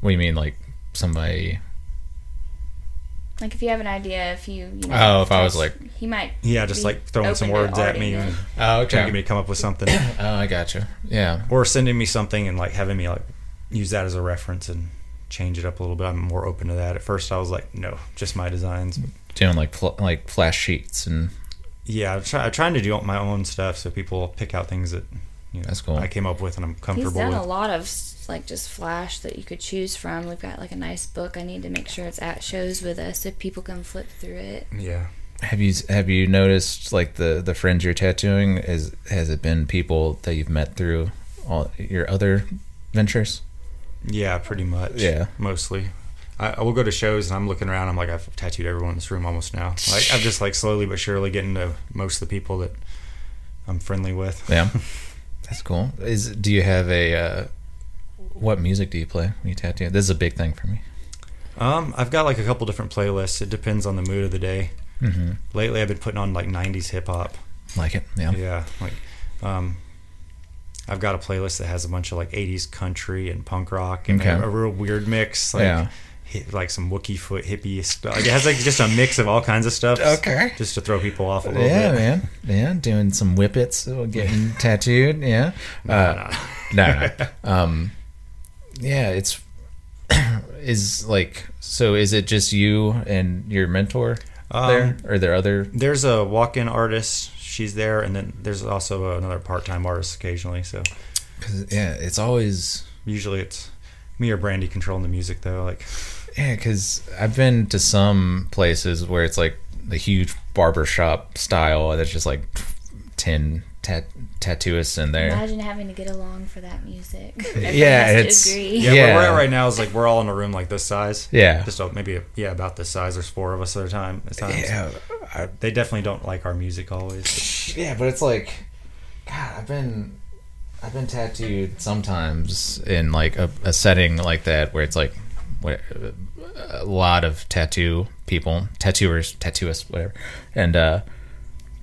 What do you mean, like somebody? Like if you have an idea, if you, you know, Oh, if I was like- he might. Yeah, just like throwing some words at me know. and Oh, trying to get me to come up with something, [COUGHS] Oh, I gotcha. Yeah. or sending me something and like having me like use that as a reference and change it up a little bit. I'm more open to that. At first, I was like, no, just my designs. Doing like fl- like flash sheets and Yeah, I'm, try- I'm trying to do my own stuff so people pick out things that you know, That's cool. I came up with and I'm comfortable. He's comfortable done with. a lot of like just flash that you could choose from. We've got like a nice book. I need to make sure it's at shows with us so people can flip through it. Yeah. Have you have you noticed like the the friends you're tattooing is has it been people that you've met through all your other ventures? Yeah, pretty much. Yeah. mostly. I, I will go to shows and I'm looking around. I'm like, I've tattooed everyone in this room almost now. [LAUGHS] Like, I'm just like slowly but surely getting to most of the people that I'm friendly with. Yeah, [LAUGHS] that's cool. Is do you have a uh, what music do you play when you tattoo? This is a big thing for me. Um, I've got like a couple different playlists. It depends on the mood of the day. Mm-hmm. Lately, I've been putting on like '90s hip hop. Like it, yeah. Yeah, like, um, I've got a playlist that has a bunch of like '80s country and punk rock and Okay. a, a real weird mix. Like, Yeah. Like some Wookiefoot hippie stuff. Like, it has like just a mix of all kinds of stuff. Okay. Just to throw people off a little bit. Yeah, bit. man. Yeah, doing some whippets, uh, getting [LAUGHS] tattooed. Yeah. Uh, no, no. [LAUGHS] Um, yeah, it's [CLEARS THROAT] is like so. Is it just you and your mentor there, Um, or are there other? There's a walk-in artist. She's there, and then there's also another part-time artist occasionally. So Cause, yeah, it's always usually it's me or Brandy controlling the music, though. Like, yeah. Because I've been to some places where it's like the huge barber shop style. That's just like ten tat- tattooists in there. Imagine having to get along for that music. [LAUGHS] Yeah, it's- agree. yeah, Yeah. where we're at right now is like we're all in a room like this size. Yeah. just uh, maybe yeah about this size. There's four of us at a time. At times. Yeah, I, They definitely don't like our music always. Yeah, but it's like, God, I've been, I've been tattooed sometimes in like a, a setting like that where it's like, where, a lot of tattoo people, tattooers, tattooists, whatever, and uh,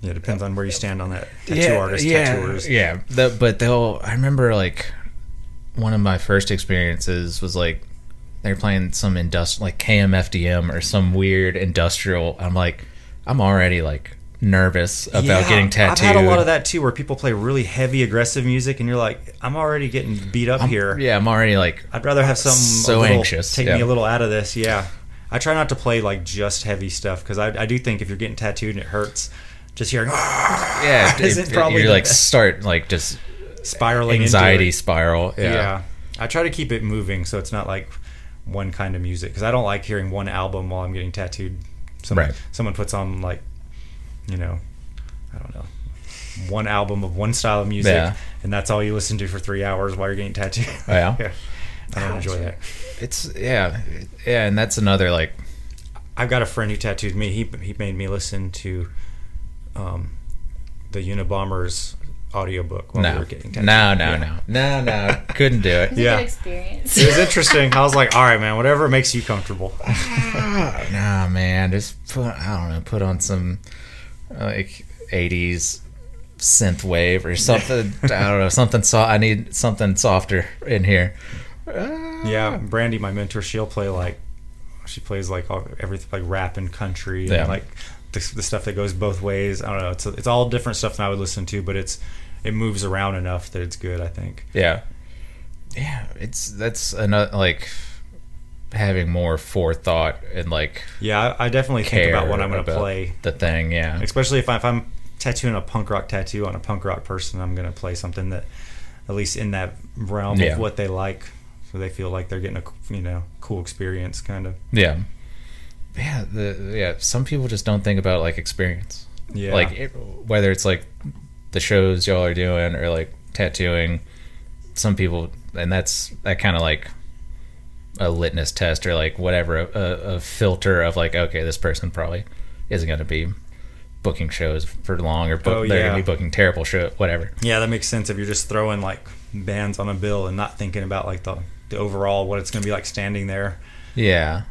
Yeah, it depends on where you stand on that. Tattoo artist, yeah, tattooers. yeah. The, but they'll. I remember like one of my first experiences was like they're playing some industrial, like KMFDM or some weird industrial. I'm like, I'm already like nervous about Yeah, getting tattooed. I've had a lot of that too, where people play really heavy, aggressive music, and you're like, I'm already getting beat up here. Yeah, I'm already like I'd rather have something So little, anxious, Take yeah. me a little out of this. Yeah, I try not to play like just heavy stuff because I, I do think if you're getting tattooed and it hurts, just hearing yeah, [LAUGHS] [LAUGHS] Isn't it, probably you the like start like just spiraling anxiety spiral. Yeah. Yeah. I try to keep it moving so it's not like one kind of music because I don't like hearing one album while I'm getting tattooed. Someone, Right. someone puts on like, you know, I don't know, one album of one style of music, Yeah. and that's all you listen to for three hours while you're getting tattooed. Oh, yeah? [LAUGHS] yeah. I don't enjoy that. It's yeah, yeah, and that's another like I've got a friend who tattooed me. He he made me listen to um, the Unabomber's audiobook while we no, were getting tattooed. no, no, Yeah. no, no, no, couldn't do it. It's a Yeah. good experience. It was [LAUGHS] interesting. I was like, all right, man, whatever makes you comfortable. [LAUGHS] Nah, man, just put I don't know, put on some like '80s synth wave or something. [LAUGHS] I don't know, something so I need something softer in here. Ah. Yeah, Brandy, my mentor, she'll play like she plays like all, everything like rap and country and like the, the stuff that goes both ways. I don't know. It's it's all different stuff than I would listen to, but it's it moves around enough that it's good. I think. Yeah, yeah, it's that's another like having more forethought and like Yeah, I, I definitely think about what I'm going to play, the thing. Yeah, especially if, I, if I'm tattooing a punk rock tattoo on a punk rock person. I'm going to play something that at least in that realm Yeah. of what they like, so they feel like they're getting a you know cool experience, kind of. yeah, yeah. The yeah, some people just don't think about like experience. Yeah, like it, whether it's like the shows y'all are doing or like tattooing some people and that's that kind of like a litmus test or like whatever a, a, a filter of like okay this person probably isn't going to be booking shows for long or book, Oh, they're going to be booking terrible show whatever Yeah, that makes sense if you're just throwing like bands on a bill and not thinking about like the the overall what it's going to be like standing there. yeah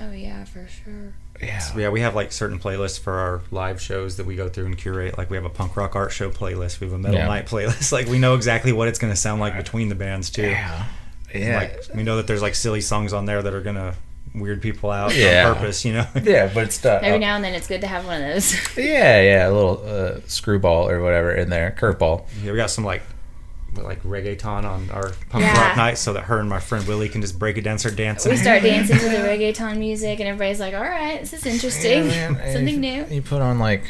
oh yeah, for sure. yeah So, yeah, we have like certain playlists for our live shows that we go through and curate. Like we have a punk rock art show playlist, we have a metal Yeah. night playlist. [LAUGHS] Like we know exactly what it's going to sound like between the bands too. yeah yeah Like we know that there's like silly songs on there that are going to weird people out Yeah. on purpose, you know. yeah but it's not Every now and then, it's good to have one of those. [LAUGHS] yeah yeah a little uh, screwball or whatever in there curveball Yeah, we got some like like reggaeton on our punk Yeah. rock night so that her and my friend Willie can just break a down, start dancing. we start [LAUGHS] dancing to the reggaeton music, and everybody's like, "All right, this is interesting, Yeah, [LAUGHS] something you, new." You put on like,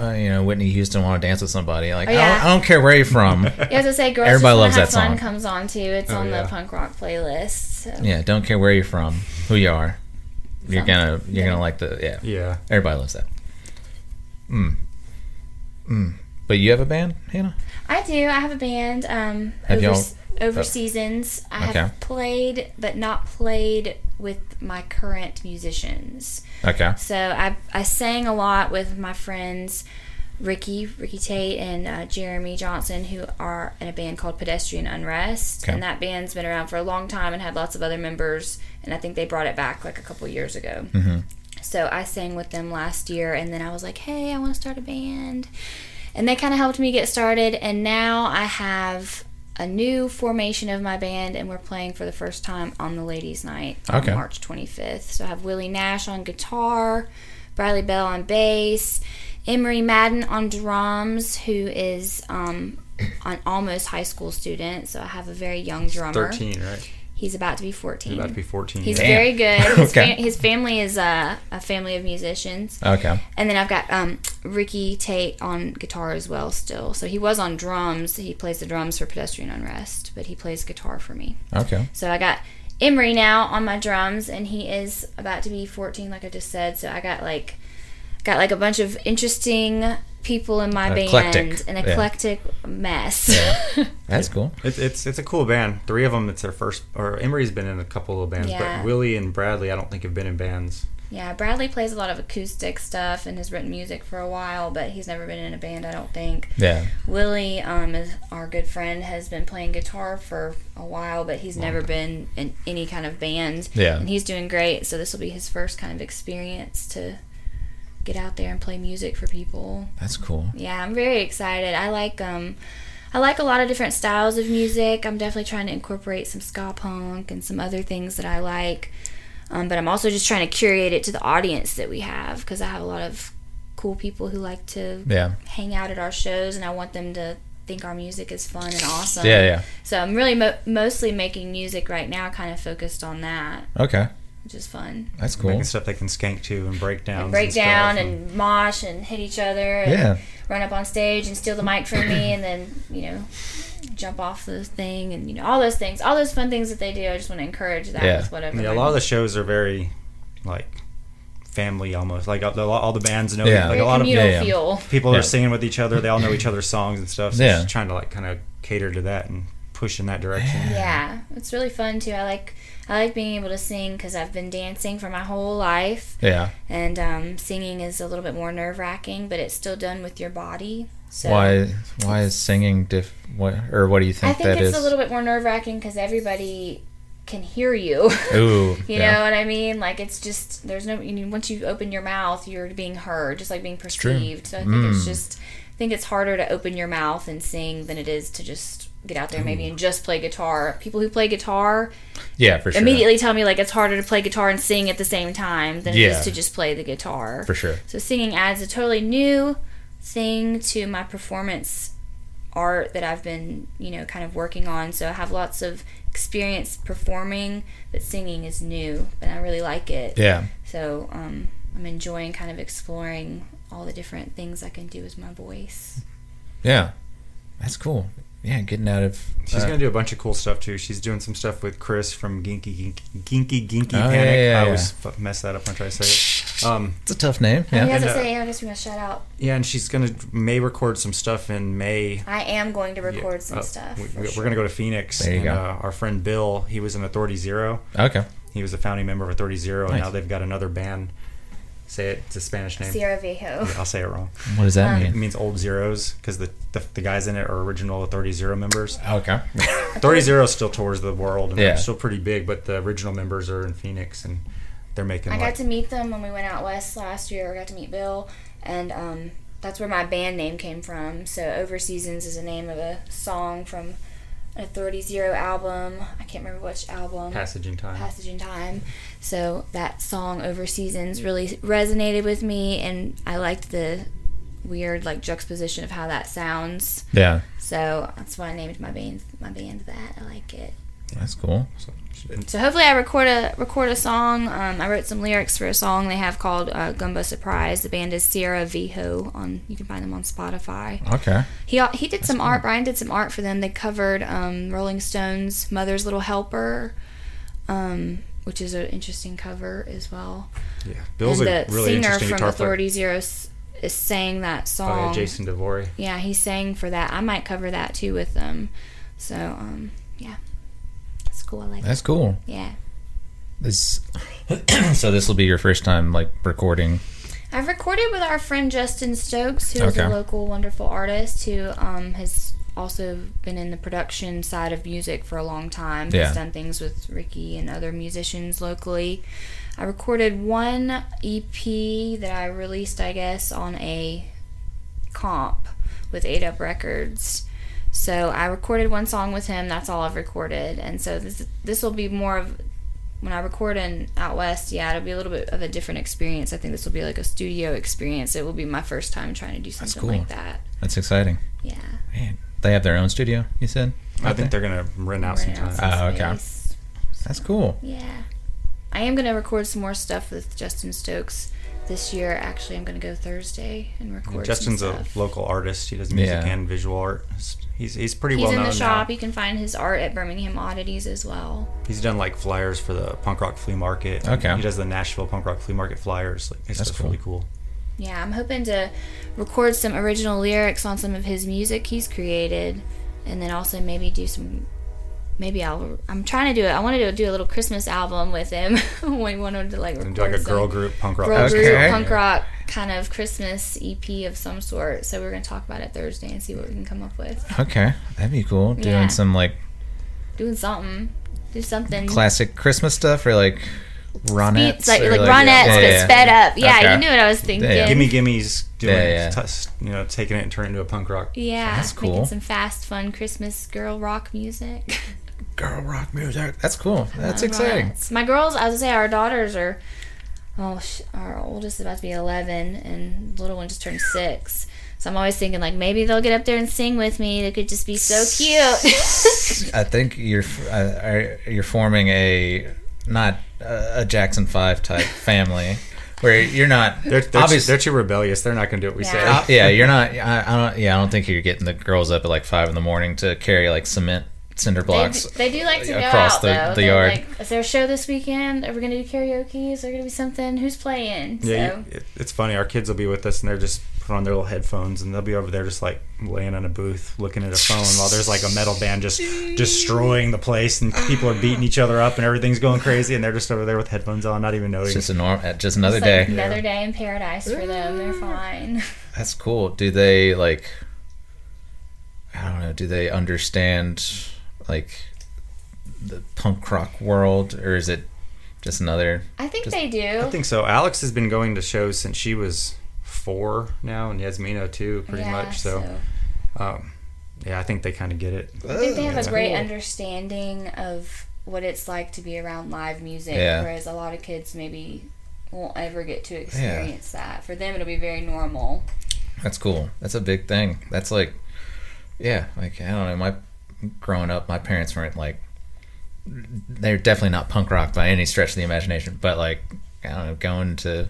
uh, you know, Whitney Houston want to dance with somebody. Like, Oh, I, don't, I don't care where you're from. Yeah, as I say, girls Everybody loves Wanna have that fun song. comes on too. It's Oh, on yeah. the punk rock playlist. So. yeah, don't care where you're from, who you are. You're gonna you're good. gonna like the yeah. yeah. Everybody loves that. Mm. Mm. But you have a band, Hannah? I do. I have a band. Um, Have over, y'all- over oh. seasons, I Okay. have played, but not played with my current musicians. Okay. So I I sang a lot with my friends Ricky Ricky Tate and uh, Jeremy Johnson, who are in a band called Pedestrian Unrest, Okay. and that band's been around for a long time and had lots of other members. And I think they brought it back like a couple years ago. Mm-hmm. So I sang with them last year, and then I was like, hey, I want to start a band. And they kind of helped me get started. And now I have a new formation of my band, and we're playing for the first time on the Ladies' Night on Okay. March 25th. So I have Willie Nash on guitar, Bradley Bell on bass, Emery Madden on drums, who is um, an almost high school student. So I have a very young drummer. Thirteen, right? He's about to be 14. He's about to be fourteen. He's yeah. Very good. [LAUGHS] His, Okay. fam- his family is uh, a family of musicians. Okay. And then I've got um, Ricky Tate on guitar as well, still. So he was on drums. He plays the drums for Pedestrian Unrest, but he plays guitar for me. Okay. So I got Emery now on my drums, and he is about to be 14, like I just said. So I got like got like a bunch of interesting people in my Eclectic. band, an Yeah. eclectic mess. Yeah. [LAUGHS] That's cool. It's, it's it's a cool band. Three of them, it's their first. Or Emery's been in a couple of bands, Yeah. but Willie and Bradley, I don't think have been in bands. Yeah, Bradley plays a lot of acoustic stuff and has written music for a while, but he's never been in a band, I don't think. Yeah. Willie, um, is our good friend, has been playing guitar for a while, but he's never been in any kind of band. Yeah. And he's doing great, so this will be his first kind of experience to get out there and play music for people. That's cool. Yeah, I'm very excited. I like um I like a lot of different styles of music. I'm definitely trying to incorporate some ska punk and some other things that I like. Um, but I'm also just trying to curate it to the audience that we have because I have a lot of cool people who like to Yeah. hang out at our shows and I want them to think our music is fun and awesome. Yeah. Yeah. So I'm really mo- mostly making music right now kind of focused on that, Okay. Which is fun. That's cool. Making stuff they can skank to and break down. And break down and mosh and hit each other. And Yeah. Run up on stage and steal the mic from me, and then you know, jump off the thing, and you know all those things, all those fun things that they do. I just want to encourage that Yeah. with whatever. Yeah, a I'm- lot of the shows are very like family almost. Like all the, bands know, Yeah. like a lot of yeah, yeah. feel. people Yeah. are singing with each other. They all know each [LAUGHS] other's songs and stuff. So Yeah. just trying to like kind of cater to that and push in that direction. Yeah, it's really fun too. I like I like being able to sing because I've been dancing for my whole life, Yeah. and um, singing is a little bit more nerve wracking, but it's still done with your body. So Why? Why is singing diff? What or what do you think, that is? I think that it's is? a little bit more nerve wracking because everybody can hear you. [LAUGHS] Ooh. You yeah. know what I mean? Like it's just there's no. You know, once you open your mouth, you're being heard, just like being perceived. So I think it's Mm. just. I think it's harder to open your mouth and sing than it is to just get out there maybe and just play guitar. People who play guitar Yeah, for sure. immediately tell me like it's harder to play guitar and sing at the same time than it Yeah. is to just play the guitar. For sure. So singing adds a totally new thing to my performance art that I've been, you know, kind of working on. So I have lots of experience performing, but singing is new, and I really like it. Yeah. So um, I'm enjoying kind of exploring all the different things I can do with my voice. Yeah. That's cool. Yeah, getting out of. She's uh, gonna do a bunch of cool stuff too. She's doing some stuff with Chris from Ginky Ginky Ginky Ginky Oh, yeah, Panic. yeah, I yeah. always f- mess that up when I try to say it. Um, It's a tough name. Yeah. Yeah. He has And, to uh, say, I guess we must shout out. yeah, and she's gonna may record some stuff in May. I am going to Yeah, record some uh, stuff. We, we're sure. gonna go to Phoenix. There you and, go. Uh, our friend Bill, he was in Authority Zero. Okay. He was a founding member of Authority Zero, and now they've got another band. Say it. It's a Spanish name. Cero Viejo. Yeah, I'll say it wrong. What does that Um, It means old zeros because the, the the guys in it are original Authority Zero members. Okay. [LAUGHS] Authority Zero still tours the world and Yeah. they're still pretty big, but the original members are in Phoenix and they're making I like got to meet them when we went out west last year. I got to meet Bill, and um, that's where my band name came from. So Over Seasons is the name of a song from an Authority Zero album. I can't remember which album. Passage in Time. Passage in Time. So that song Over Seasons really resonated with me, and I liked the weird like juxtaposition of how that sounds. Yeah. So that's why I named my band my band that. I like it. That's cool. So, So hopefully I record a record a song. Um, I wrote some lyrics for a song they have called uh, Gumbo Surprise. The band is Cero Viejo. On you can find them on Spotify. Okay. He he did some art. Brian did some art for them. They covered um, Rolling Stones' "Mother's Little Helper," um, which is an interesting cover as well. yeah, Bill's and a the really singer interesting from Authority Zero is sang that player. Oh, song. yeah, Jason DeVore. Yeah, he sang for that. I might cover that too with them. So um, yeah, that's cool. Like. That's cool. Yeah. This. [CLEARS THROAT] so this will be your first time like recording. I've recorded with our friend Justin Stokes, who is Okay. a local wonderful artist who um, has also been in the production side of music for a long time. Yeah. He's done things with Ricky and other musicians locally. I recorded one EP that I released, I guess, on a comp with 8 Up Records. So I recorded one song with him. That's all I've recorded, and so this this will be more of when I record in out west. Yeah, it'll be a little bit of a different experience. I think this will be like a studio experience. It will be my first time trying to do something cool. like that. That's exciting. Yeah, Man, they have their own studio. You said. I think they're gonna rent out Renting sometime. some Oh, okay. space. That's cool. Yeah, I am gonna record some more stuff with Justin Stokes this year. Actually, I'm gonna go Thursday and record. Justin's some a local artist. He does music Yeah. and visual art. He's he's pretty He's well known in known the shop. now. You can find his art at Birmingham Oddities as well. He's done like flyers for the punk rock flea market. Okay. He does the Nashville punk rock flea market flyers. Like his That's stuff's cool. really cool. Yeah, I'm hoping to record some original lyrics on some of his music he's created, and then also maybe do some. Maybe I'll. I'm trying to do it. I wanted to do a little Christmas album with him. [LAUGHS] we wanted to like record And do like a girl group punk rock. girl Okay. group punk rock kind of Christmas EP of some sort. So we're gonna talk about it Thursday and see what we can come up with. Okay, that'd be cool. Doing Yeah. some like Doing something. Do something. classic Christmas stuff or like ronettes. It's like, or, like ronettes, yeah, but yeah. sped up. Yeah, Okay. you knew what I was thinking. Yeah. Gimme Gimme's doing, Yeah, yeah. t- you know, taking it and turning it into a punk rock. Yeah, That's cool. Making some fast, fun Christmas girl rock music. [LAUGHS] girl rock music. That's cool. That's Uh, exciting. ronettes. My girls, I was gonna say, our daughters are. Oh, sh- our oldest is about to be eleven, and the little one just turned six. So I'm always thinking like maybe they'll get up there and sing with me. They could just be so cute. [LAUGHS] I think you're uh, are- you're forming a not a a Jackson Five type [LAUGHS] family where you're not They're they're, obvious- they're too rebellious. They're not going to do what we Yeah. say. Uh, yeah, you're not. [LAUGHS] I, I don't. Yeah, I don't think you're getting the girls up at like five in the morning to carry like cement cinder They, blocks. do- they do like to go across out the- though. the yard. Like, is there a show this weekend? Are we gonna do karaoke? Is there gonna be something? Who's playing? Yeah, so you, it, it's funny. Our kids will be with us, and they're just put on their little headphones, and they'll be over there just like laying on a booth, looking at a phone, while there's like a metal band just destroying the place, and people are beating each other up, and everything's going crazy, and they're just over there with headphones on, not even noticing It's noticing. just a norm. Just another it's day. like another day in paradise for them. They're fine. [LAUGHS] That's cool. Do they like? I don't know. Do they understand like the punk rock world, or is it just another? I think Just- they do. I think so. Alex has been going to shows since she was four now, and Yasmina too, pretty Yeah, much. So, um, yeah, I think they kind of get it. I think they have a great Cool. understanding of what it's like to be around live music, Yeah. whereas a lot of kids maybe won't ever get to experience that. For them, it'll be very normal. That's cool. That's a big thing. That's like, yeah, like I don't know. My growing up, my parents weren't like, they're definitely not punk rock by any stretch of the imagination. But like, I don't know, going to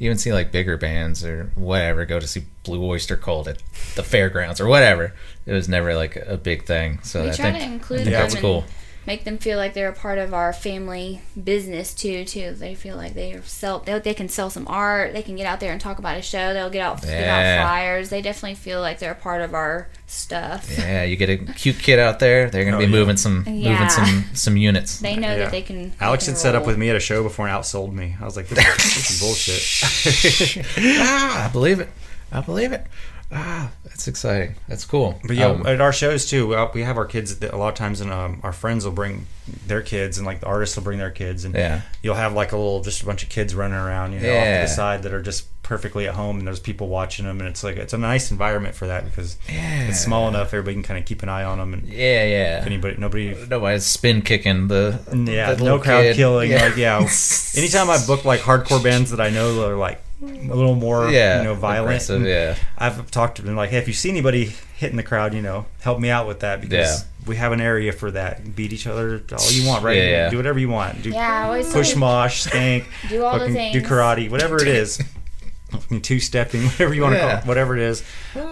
even see like bigger bands or whatever, go to see Blue Oyster Cult at the fairgrounds or whatever. It was never like a big thing. So We I try think, to include I think that's cool. Make them feel like they're a part of our family business too. Too, they feel like they are sell. They, they can sell some art. They can get out there and talk about a show. They'll get out, get Yeah. out flyers. They definitely feel like they're a part of our stuff. Yeah, you get a cute kid out there. They're gonna Oh, be yeah. moving some Yeah. moving some some units. They know Yeah. that they can. they Alex can had set up with me at a show before and outsold me. I was like, this, this is bullshit. [LAUGHS] ah, I believe it. I believe it. Ah, that's exciting. That's cool. But yeah, Um, at our shows too, we- we have our kids. A lot of times, and um, our friends will bring their kids, and like the artists will bring their kids, and Yeah. you'll have like a little, just a bunch of kids running around, you know, off to the side that are just perfectly at home, and there's people watching them, and it's like it's a nice environment for that because yeah. it's small enough, everybody can kind of keep an eye on them, and Yeah, yeah. anybody, nobody, Nobody's spin kicking the yeah, the no crowd kid. killing, Yeah. like yeah. [LAUGHS] Anytime I book like hardcore bands that I know are like a little more, yeah, you know, violent, yeah, I've talked to them like, hey, if you see anybody hitting the crowd, you know, help me out with that because Yeah. we have an area for that. Beat each other all you want, right? Yeah, yeah. Do whatever you want. Do Yeah, push say- mosh, stank, [LAUGHS] Do all the things. do karate, whatever it is. [LAUGHS] Two stepping, [LAUGHS] whatever you want to call it, whatever it is,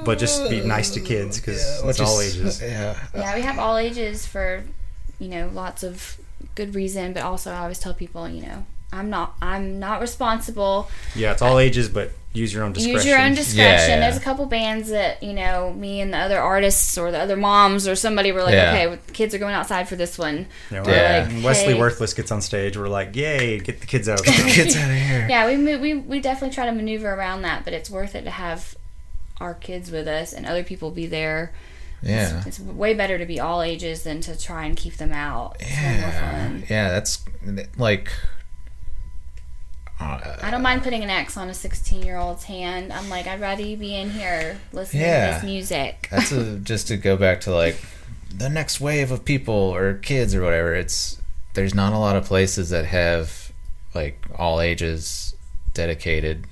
but just be nice to kids because it's all ages. Yeah, Yeah, we have all ages for, you know, lots of good reason, but also I always tell people, you know, I'm not I'm not responsible. Yeah, it's all ages, but use your own discretion. Use your own discretion. Yeah, yeah. There's a couple bands that, you know, me and the other artists or the other moms or somebody were like, Yeah. okay, well, kids are going outside for this one. You know, Yeah. like, when Wesley hey. Worthless gets on stage. We're like, yay, get the kids out [LAUGHS] of the kids out of here. Yeah, we, we we definitely try to maneuver around that, but it's worth it to have our kids with us and other people be there. Yeah, It's, it's way better to be all ages than to try and keep them out. It's yeah, yeah. That's like. Uh, I don't mind putting an X on a 16 year old's hand. I'm like, I'd rather you be in here listening Yeah. to this music. [LAUGHS] that's a, just to go back to like the next wave of people or kids or whatever. It's there's not a lot of places that have like all ages dedicated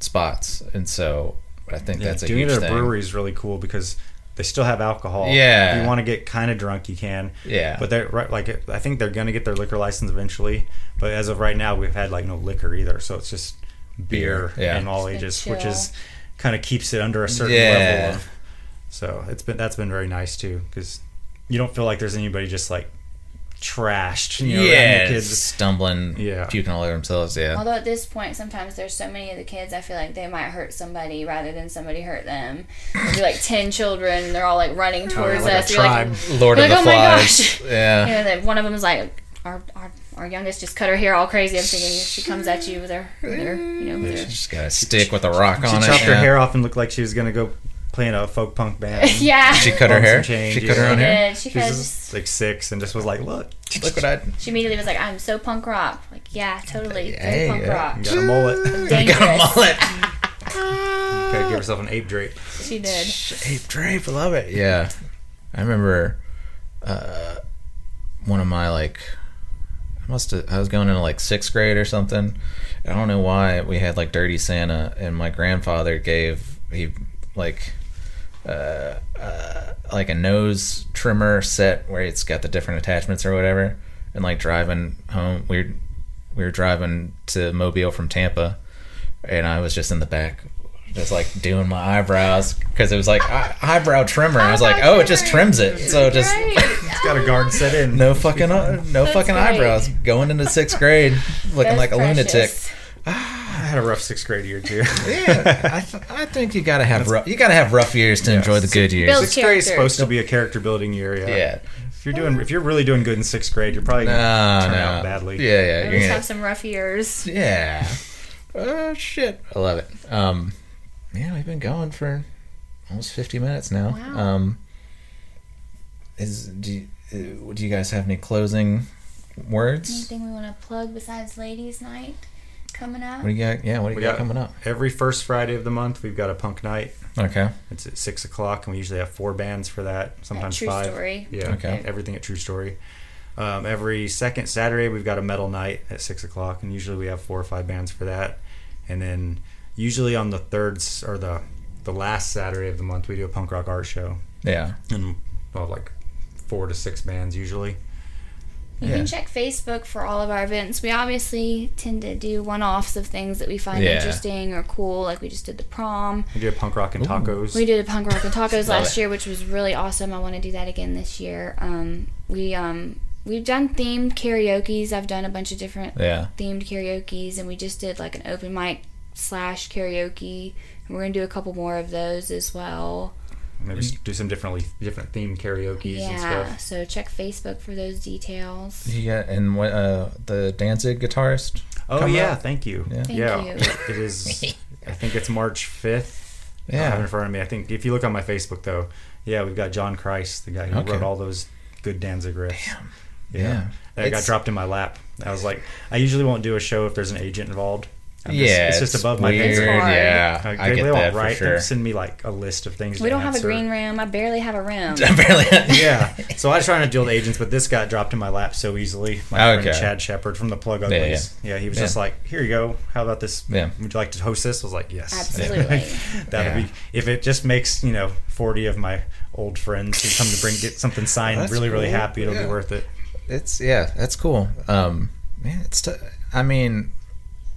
spots, and so I think Yeah, that's a doing huge it at a thing. brewery is really cool because they still have alcohol. Yeah. if you want to get kind of drunk, you can. Yeah. but they're right. Like I think they're gonna get their liquor license eventually. But as of right now, we've had like no liquor either, so it's just beer, Beer, yeah. and all Just ages, which is kind of keeps it under a certain Yeah. level. Of, so it's been that's been very nice too because you don't feel like there's anybody just like trashed. You know, around yeah, the kids. stumbling, Yeah. puking all over themselves. Yeah, Although at this point, sometimes there's so many of the kids, I feel like they might hurt somebody rather than somebody hurt them. There'll be like 10 children, and they're all like running towards like a us. You're like, tribe. Lord Like, of the oh my Flies. gosh. [LAUGHS] Yeah, you know, that one of them is like, our, our, our youngest just cut her hair all crazy. I'm thinking she comes at you with her, with her you know, with her. just got a stick with a rock She on it. She chopped her yeah. hair off and looked like she was gonna go play in a folk punk band. [LAUGHS] Yeah. She cut her hair. and change, she cut her own She hair. did. She She was just, just, like six and just was like, look, Look what I she immediately was like, I'm so punk rock. Like, yeah, totally. Very Hey, punk yeah. rock. you got a mullet. Dangerous. [LAUGHS] got a mullet. [LAUGHS] Gotta give herself an ape drape. She did. Ape Drape, love it. Yeah, I remember uh, one of my like, I must have, I was going into like sixth grade or something. I don't know why we had like Dirty Santa, and my grandfather gave he like uh, uh, like a nose trimmer set where it's got the different attachments or whatever. And like driving home, we were, we were driving to Mobile from Tampa, and I was just in the back, just like doing my eyebrows because it was like eye- eyebrow trimmer. I was like, oh, it just trims it. So just Right. got a guard set in. No fucking uh, no That's fucking great. eyebrows. Going into sixth grade, looking That's like a lunatic. precious. I had a rough sixth grade year too. [LAUGHS] Yeah, I, th- I think you gotta have rough, you gotta have rough years to Yeah. enjoy the good years. Build Sixth grade is supposed to be a character building year. Yeah. Yeah. If you're doing, if you're really doing good in sixth grade, you're probably No, gonna turn no. out badly. Yeah, yeah. I You're gonna, have some rough years. yeah. Oh shit! I love it. Um, yeah, we've been going for almost fifty minutes now. Wow. Um, is do you, uh, do you guys have any closing words? Anything we want to plug besides Ladies Night coming up? What do you got? Yeah, what do you got got coming up? Every first Friday of the month, we've got a punk night. Okay. It's at six o'clock, and we usually have four bands for that. Sometimes True five. Story. Yeah. Okay. Everything at True Story. Um, every second Saturday, we've got a metal night at six o'clock, and usually we have four or five bands for that. And then usually on the third or the the last Saturday of the month, we do a punk rock art show, Yeah. and well, like four to six bands usually. You Yeah. can check Facebook for all of our events. We obviously tend to do one offs of things that we find Yeah. interesting or cool, like we just did the prom. We did a punk rock and tacos. We did a punk rock and tacos last it. year, which was really awesome. I want to do that again this year. Um, we um, we've done themed karaoke's. I've done a bunch of different Yeah. themed karaoke's, and we just did like an open mic slash karaoke. And we're gonna do a couple more of those as well. Maybe s- do some differently different themed karaoke's and Yeah, stuff. so check Facebook for those details. Yeah, and what uh the Danzig guitarist? Oh yeah, up? thank you. Yeah. Thank yeah, you. it is. I think it's March fifth. I have Yeah. in front of me. I think if you look on my Facebook though, yeah, we've got John Christ, the guy who Okay. wrote all those good Danzig riffs. Yeah. Yeah. That got dropped in my lap. I was like, I usually won't do a show if there's an agent involved. I'm just- yeah, it's just above my pay weird. grade. hard. Yeah, Like, I they, get they that won't for write. sure. They send me like a list of things. We to don't have a green room. I barely have a room. [LAUGHS] Barely. [LAUGHS] yeah. So I was trying to deal with agents, but this got dropped in my lap so easily. My Okay. friend Chad Shepard from the Plug Uglies. Yeah, yeah. he was Yeah. just like, "Here you go. How about this? Yeah. Would you like to host this?" I was like, "Yes, [LAUGHS] Absolutely. That'd Yeah. be if it just makes you know forty of my old friends who come to bring get something signed That's really really happy. It'll Yeah. be worth it. It's yeah, that's cool. Um, man, it's t- I mean,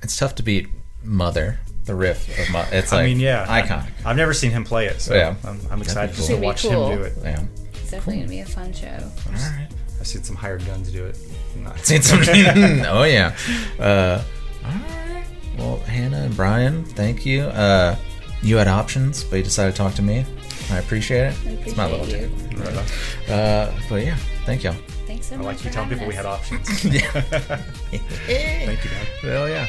it's tough to beat Mother, the riff of Mother. It's like I mean, yeah, iconic. I've never seen him play it, so Yeah. I'm, I'm excited cool. to watch Should be cool. him do it. Yeah. It's definitely gonna be a fun show. All right. I've seen some hired guns do it. Nah. [LAUGHS] Seen some. [LAUGHS] oh yeah. Uh, all right. Well, Hannah and Brian, thank you. Uh, you had options, but you decided to talk to me. I appreciate it. We it's my little appreciate tip. Right. Uh, but yeah, thank y'all so I like you telling people we had options. [LAUGHS] [LAUGHS] yeah. Thank you, man. Well, yeah.